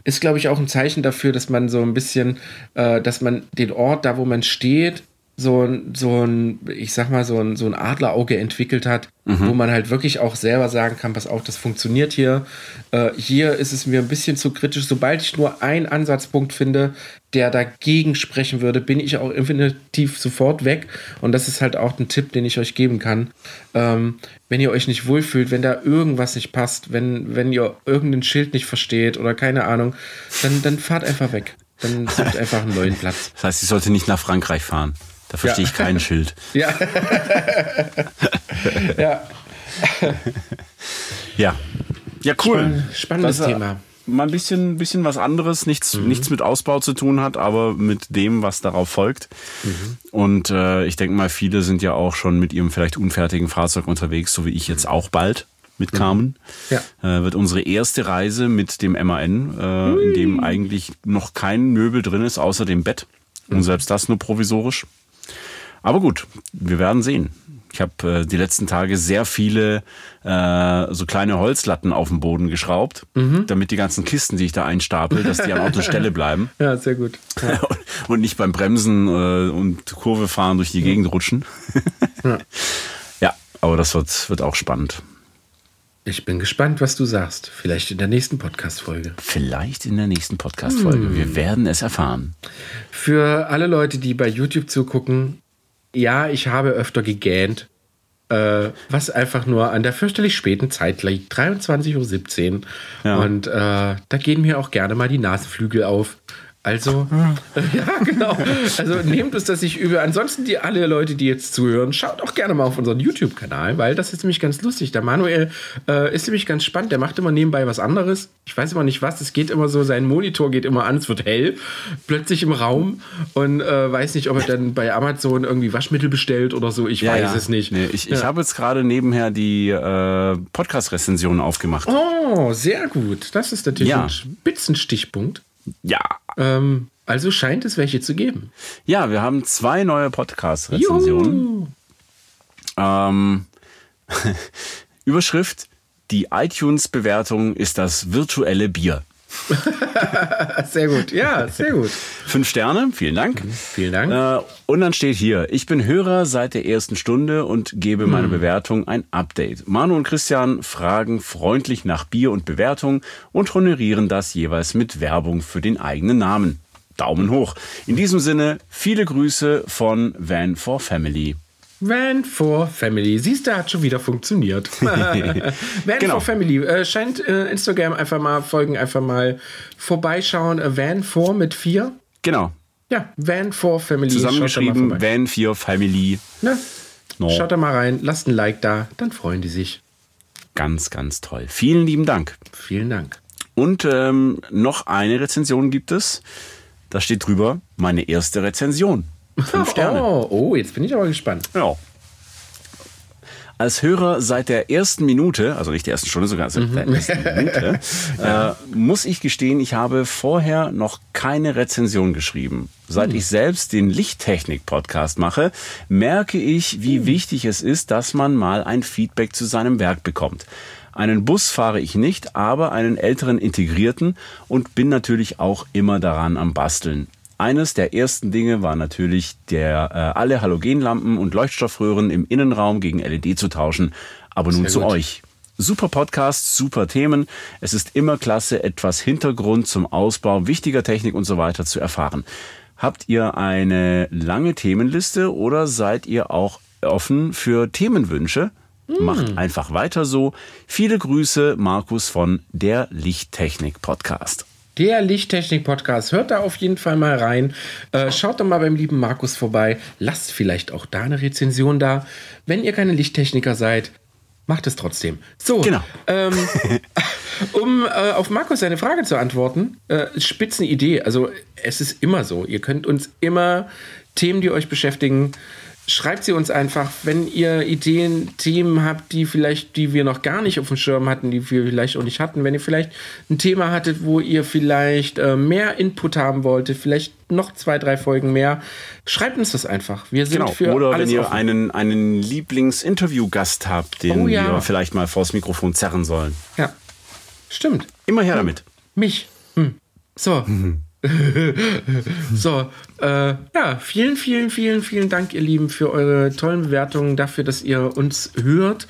ist, glaube ich, auch ein Zeichen dafür, dass man so ein bisschen, äh, dass man den Ort, da wo man steht, so ein, so ein, ich sag mal, so ein, so ein Adlerauge entwickelt hat, mhm. wo man halt wirklich auch selber sagen kann, pass auf, das funktioniert hier. Äh, hier ist es mir ein bisschen zu kritisch. Sobald ich nur einen Ansatzpunkt finde, der dagegen sprechen würde, bin ich auch infinitiv sofort weg. Und das ist halt auch ein Tipp, den ich euch geben kann. Ähm, wenn ihr euch nicht wohlfühlt, wenn da irgendwas nicht passt, wenn, wenn ihr irgendein Schild nicht versteht oder keine Ahnung, dann, dann fahrt einfach weg. Dann sucht einfach einen neuen Platz. Das heißt, ich sollte nicht nach Frankreich fahren. Da verstehe ja. ich kein Schild. Ja. ja. ja. Ja, cool. Spannendes das, Thema. Mal ein bisschen, bisschen was anderes, nichts, mhm. nichts mit Ausbau zu tun hat, aber mit dem, was darauf folgt. Mhm. Und äh, ich denke mal, viele sind ja auch schon mit ihrem vielleicht unfertigen Fahrzeug unterwegs, so wie ich jetzt auch bald mit Carmen. Ja. Äh, wird unsere erste Reise mit dem MAN, äh, in dem eigentlich noch kein Möbel drin ist, außer dem Bett. Und mhm. selbst das nur provisorisch. Aber gut, wir werden sehen. Ich habe äh, die letzten Tage sehr viele äh, so kleine Holzlatten auf dem Boden geschraubt, mhm. damit die ganzen Kisten, die ich da einstapel, dass die an Ort und Stelle bleiben. Ja, sehr gut. Ja. und nicht beim Bremsen äh, und Kurve fahren durch die Gegend rutschen. ja. ja, aber das wird, wird auch spannend. Ich bin gespannt, was du sagst. Vielleicht in der nächsten Podcast-Folge. Vielleicht in der nächsten Podcast-Folge. Hm. Wir werden es erfahren. Für alle Leute, die bei YouTube zugucken, ja, ich habe öfter gegähnt, äh, was einfach nur an der fürchterlich späten Zeit liegt, 23.17 Uhr. Ja. Und äh, da gehen mir auch gerne mal die Nasenflügel auf. Also, ja, genau. Also nehmt es das nicht übel. Ansonsten, die alle Leute, die jetzt zuhören, schaut auch gerne mal auf unseren YouTube-Kanal, weil das ist nämlich ganz lustig. Der Manuel äh, ist nämlich ganz spannend. Der macht immer nebenbei was anderes. Ich weiß immer nicht was. Es geht immer so, sein Monitor geht immer an, es wird hell, plötzlich im Raum und äh, weiß nicht, ob er dann bei Amazon irgendwie Waschmittel bestellt oder so. Ich ja, weiß ja. es nicht. Nee, ich, ja. ich habe jetzt gerade nebenher die äh, Podcast-Rezensionen aufgemacht. Oh, sehr gut. Das ist natürlich ein Spitzenstichpunkt. Ja. Ähm, also scheint es welche zu geben. Ja, wir haben zwei neue Podcast-Rezensionen. Ähm, Überschrift: Die iTunes-Bewertung ist das virtuelle Bier. sehr gut, ja, sehr gut. Fünf Sterne, vielen Dank. Mhm, vielen Dank. Äh, und dann steht hier, ich bin Hörer seit der ersten Stunde und gebe meine mhm. Bewertung ein Update. Manu und Christian fragen freundlich nach Bier und Bewertung und honorieren das jeweils mit Werbung für den eigenen Namen. Daumen hoch. In diesem Sinne, viele Grüße von Van for Family. Van for Family. Siehst du, hat schon wieder funktioniert. Van genau. for Family. Äh, scheint äh, Instagram einfach mal folgen, einfach mal vorbeischauen. Äh, Van for mit vier. Genau. Ja, Van for Family. Zusammengeschrieben, Van for Family. Na, no. Schaut da mal rein, lasst ein Like da, dann freuen die sich. Ganz, ganz toll. Vielen lieben Dank. Vielen Dank. Und ähm, noch eine Rezension gibt es. Da steht drüber, meine erste Rezension. Fünf Sterne. Oh, oh, jetzt bin ich aber gespannt. Ja. Als Hörer seit der ersten Minute, also nicht der ersten Stunde, sogar seit der ersten Minute, äh, muss ich gestehen, ich habe vorher noch keine Rezension geschrieben. Seit ich selbst den Lichttechnik-Podcast mache, merke ich, wie wichtig es ist, dass man mal ein Feedback zu seinem Werk bekommt. Einen Bus fahre ich nicht, aber einen älteren integrierten und bin natürlich auch immer daran am Basteln. Eines der ersten Dinge war natürlich, der, äh, alle Halogenlampen und Leuchtstoffröhren im Innenraum gegen LED zu tauschen. Aber nun Sehr zu gut. euch. Super Podcast, super Themen. Es ist immer klasse, etwas Hintergrund zum Ausbau wichtiger Technik und so weiter zu erfahren. Habt ihr eine lange Themenliste oder seid ihr auch offen für Themenwünsche? Macht einfach weiter so. Viele Grüße, Markus von der Lichttechnik Podcast. Der Lichttechnik-Podcast. Hört da auf jeden Fall mal rein. Äh, schaut doch mal beim lieben Markus vorbei. Lasst vielleicht auch da eine Rezension da. Wenn ihr keine Lichttechniker seid, macht es trotzdem. So, Genau. ähm, um äh, auf Markus seine Frage zu antworten, äh, spitzen Idee. Also es ist immer so. Ihr könnt uns immer Themen, die euch beschäftigen, schreibt sie uns einfach, wenn ihr Ideen, Themen habt, die vielleicht, die wir noch gar nicht auf dem Schirm hatten, die wir vielleicht auch nicht hatten. Wenn ihr vielleicht ein Thema hattet, wo ihr vielleicht äh, mehr Input haben wolltet, vielleicht noch zwei, drei Folgen mehr, schreibt uns das einfach. Wir sind Genau. für Oder alles wenn ihr offen. einen, einen Lieblings-Interview-Gast habt, den Oh ja. wir vielleicht mal vors Mikrofon zerren sollen. Ja, stimmt. Immer her damit. Mich. Hm. So. so, äh, ja, vielen, vielen, vielen, vielen Dank, ihr Lieben, für eure tollen Bewertungen, dafür, dass ihr uns hört,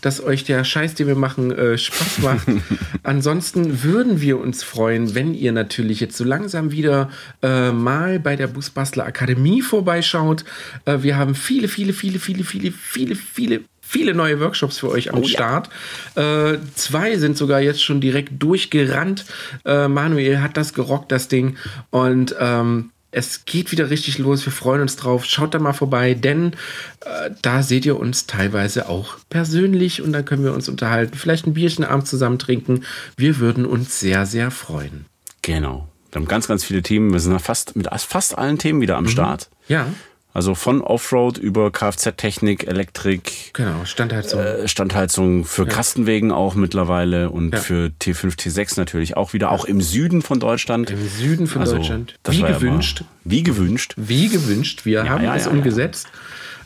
dass euch der Scheiß, den wir machen, äh, Spaß macht. Ansonsten würden wir uns freuen, wenn ihr natürlich jetzt so langsam wieder äh, mal bei der Busbastler Akademie vorbeischaut. Äh, wir haben viele, viele, viele, viele, viele, viele, viele viele neue Workshops für euch am Oh ja. Start. Äh, zwei sind sogar jetzt schon direkt durchgerannt. Äh, Manuel hat das gerockt, das Ding. Und ähm, es geht wieder richtig los. Wir freuen uns drauf. Schaut da mal vorbei, denn äh, da seht ihr uns teilweise auch persönlich und dann können wir uns unterhalten. Vielleicht ein Bierchen abends zusammen trinken. Wir würden uns sehr, sehr freuen. Genau. Wir haben ganz, ganz viele Themen. Wir sind fast mit fast allen Themen wieder am Start. Ja, Also von Offroad über Kfz-Technik, Elektrik, genau. Standheizung. äh, Standheizung für Kastenwegen auch mittlerweile und Ja. für T5, T6 natürlich auch wieder, auch im Süden von Deutschland. Im Süden von Also, Deutschland. Wie ja gewünscht. mal- wie gewünscht. wie gewünscht. Wir haben ja, es ja, umgesetzt.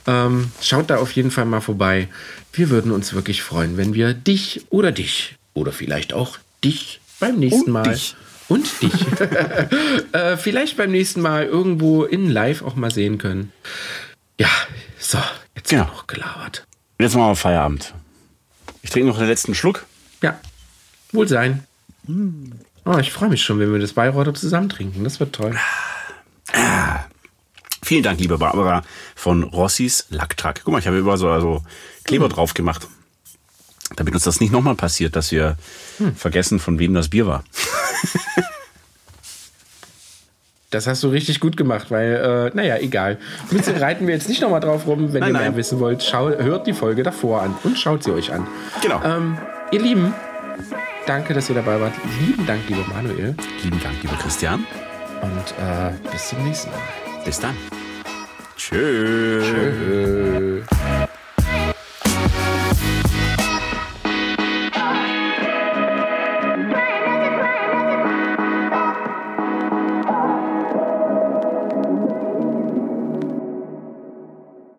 Ähm, schaut da auf jeden Fall mal vorbei. Wir würden uns wirklich freuen, wenn wir dich oder dich oder vielleicht auch dich beim nächsten Und Mal dich. Und dich äh, vielleicht beim nächsten Mal irgendwo in Live auch mal sehen können. Ja, so, jetzt Genau. genug gelabert. Jetzt machen wir Feierabend. Ich trinke noch den letzten Schluck. Ja, wohl sein. Oh, ich freue mich schon, wenn wir das Bayreuther zusammen trinken. Das wird toll. Vielen Dank, liebe Barbara von Rossis Lacktrack. Guck mal, ich habe überall so also Kleber drauf gemacht. Damit uns das nicht nochmal passiert, dass wir vergessen, von wem das Bier war. Das hast du richtig gut gemacht, weil, äh, naja, egal. Mütze reiten wir jetzt nicht nochmal drauf rum. Wenn Nein, ihr mehr nein. wissen wollt, schau, hört die Folge davor an und schaut sie euch an. Genau. Ähm, ihr Lieben, danke, dass ihr dabei wart. Lieben Dank, lieber Manuel. Lieben Dank, lieber Christian. Und äh, bis zum nächsten Mal. Bis dann. Tschö. Tschö.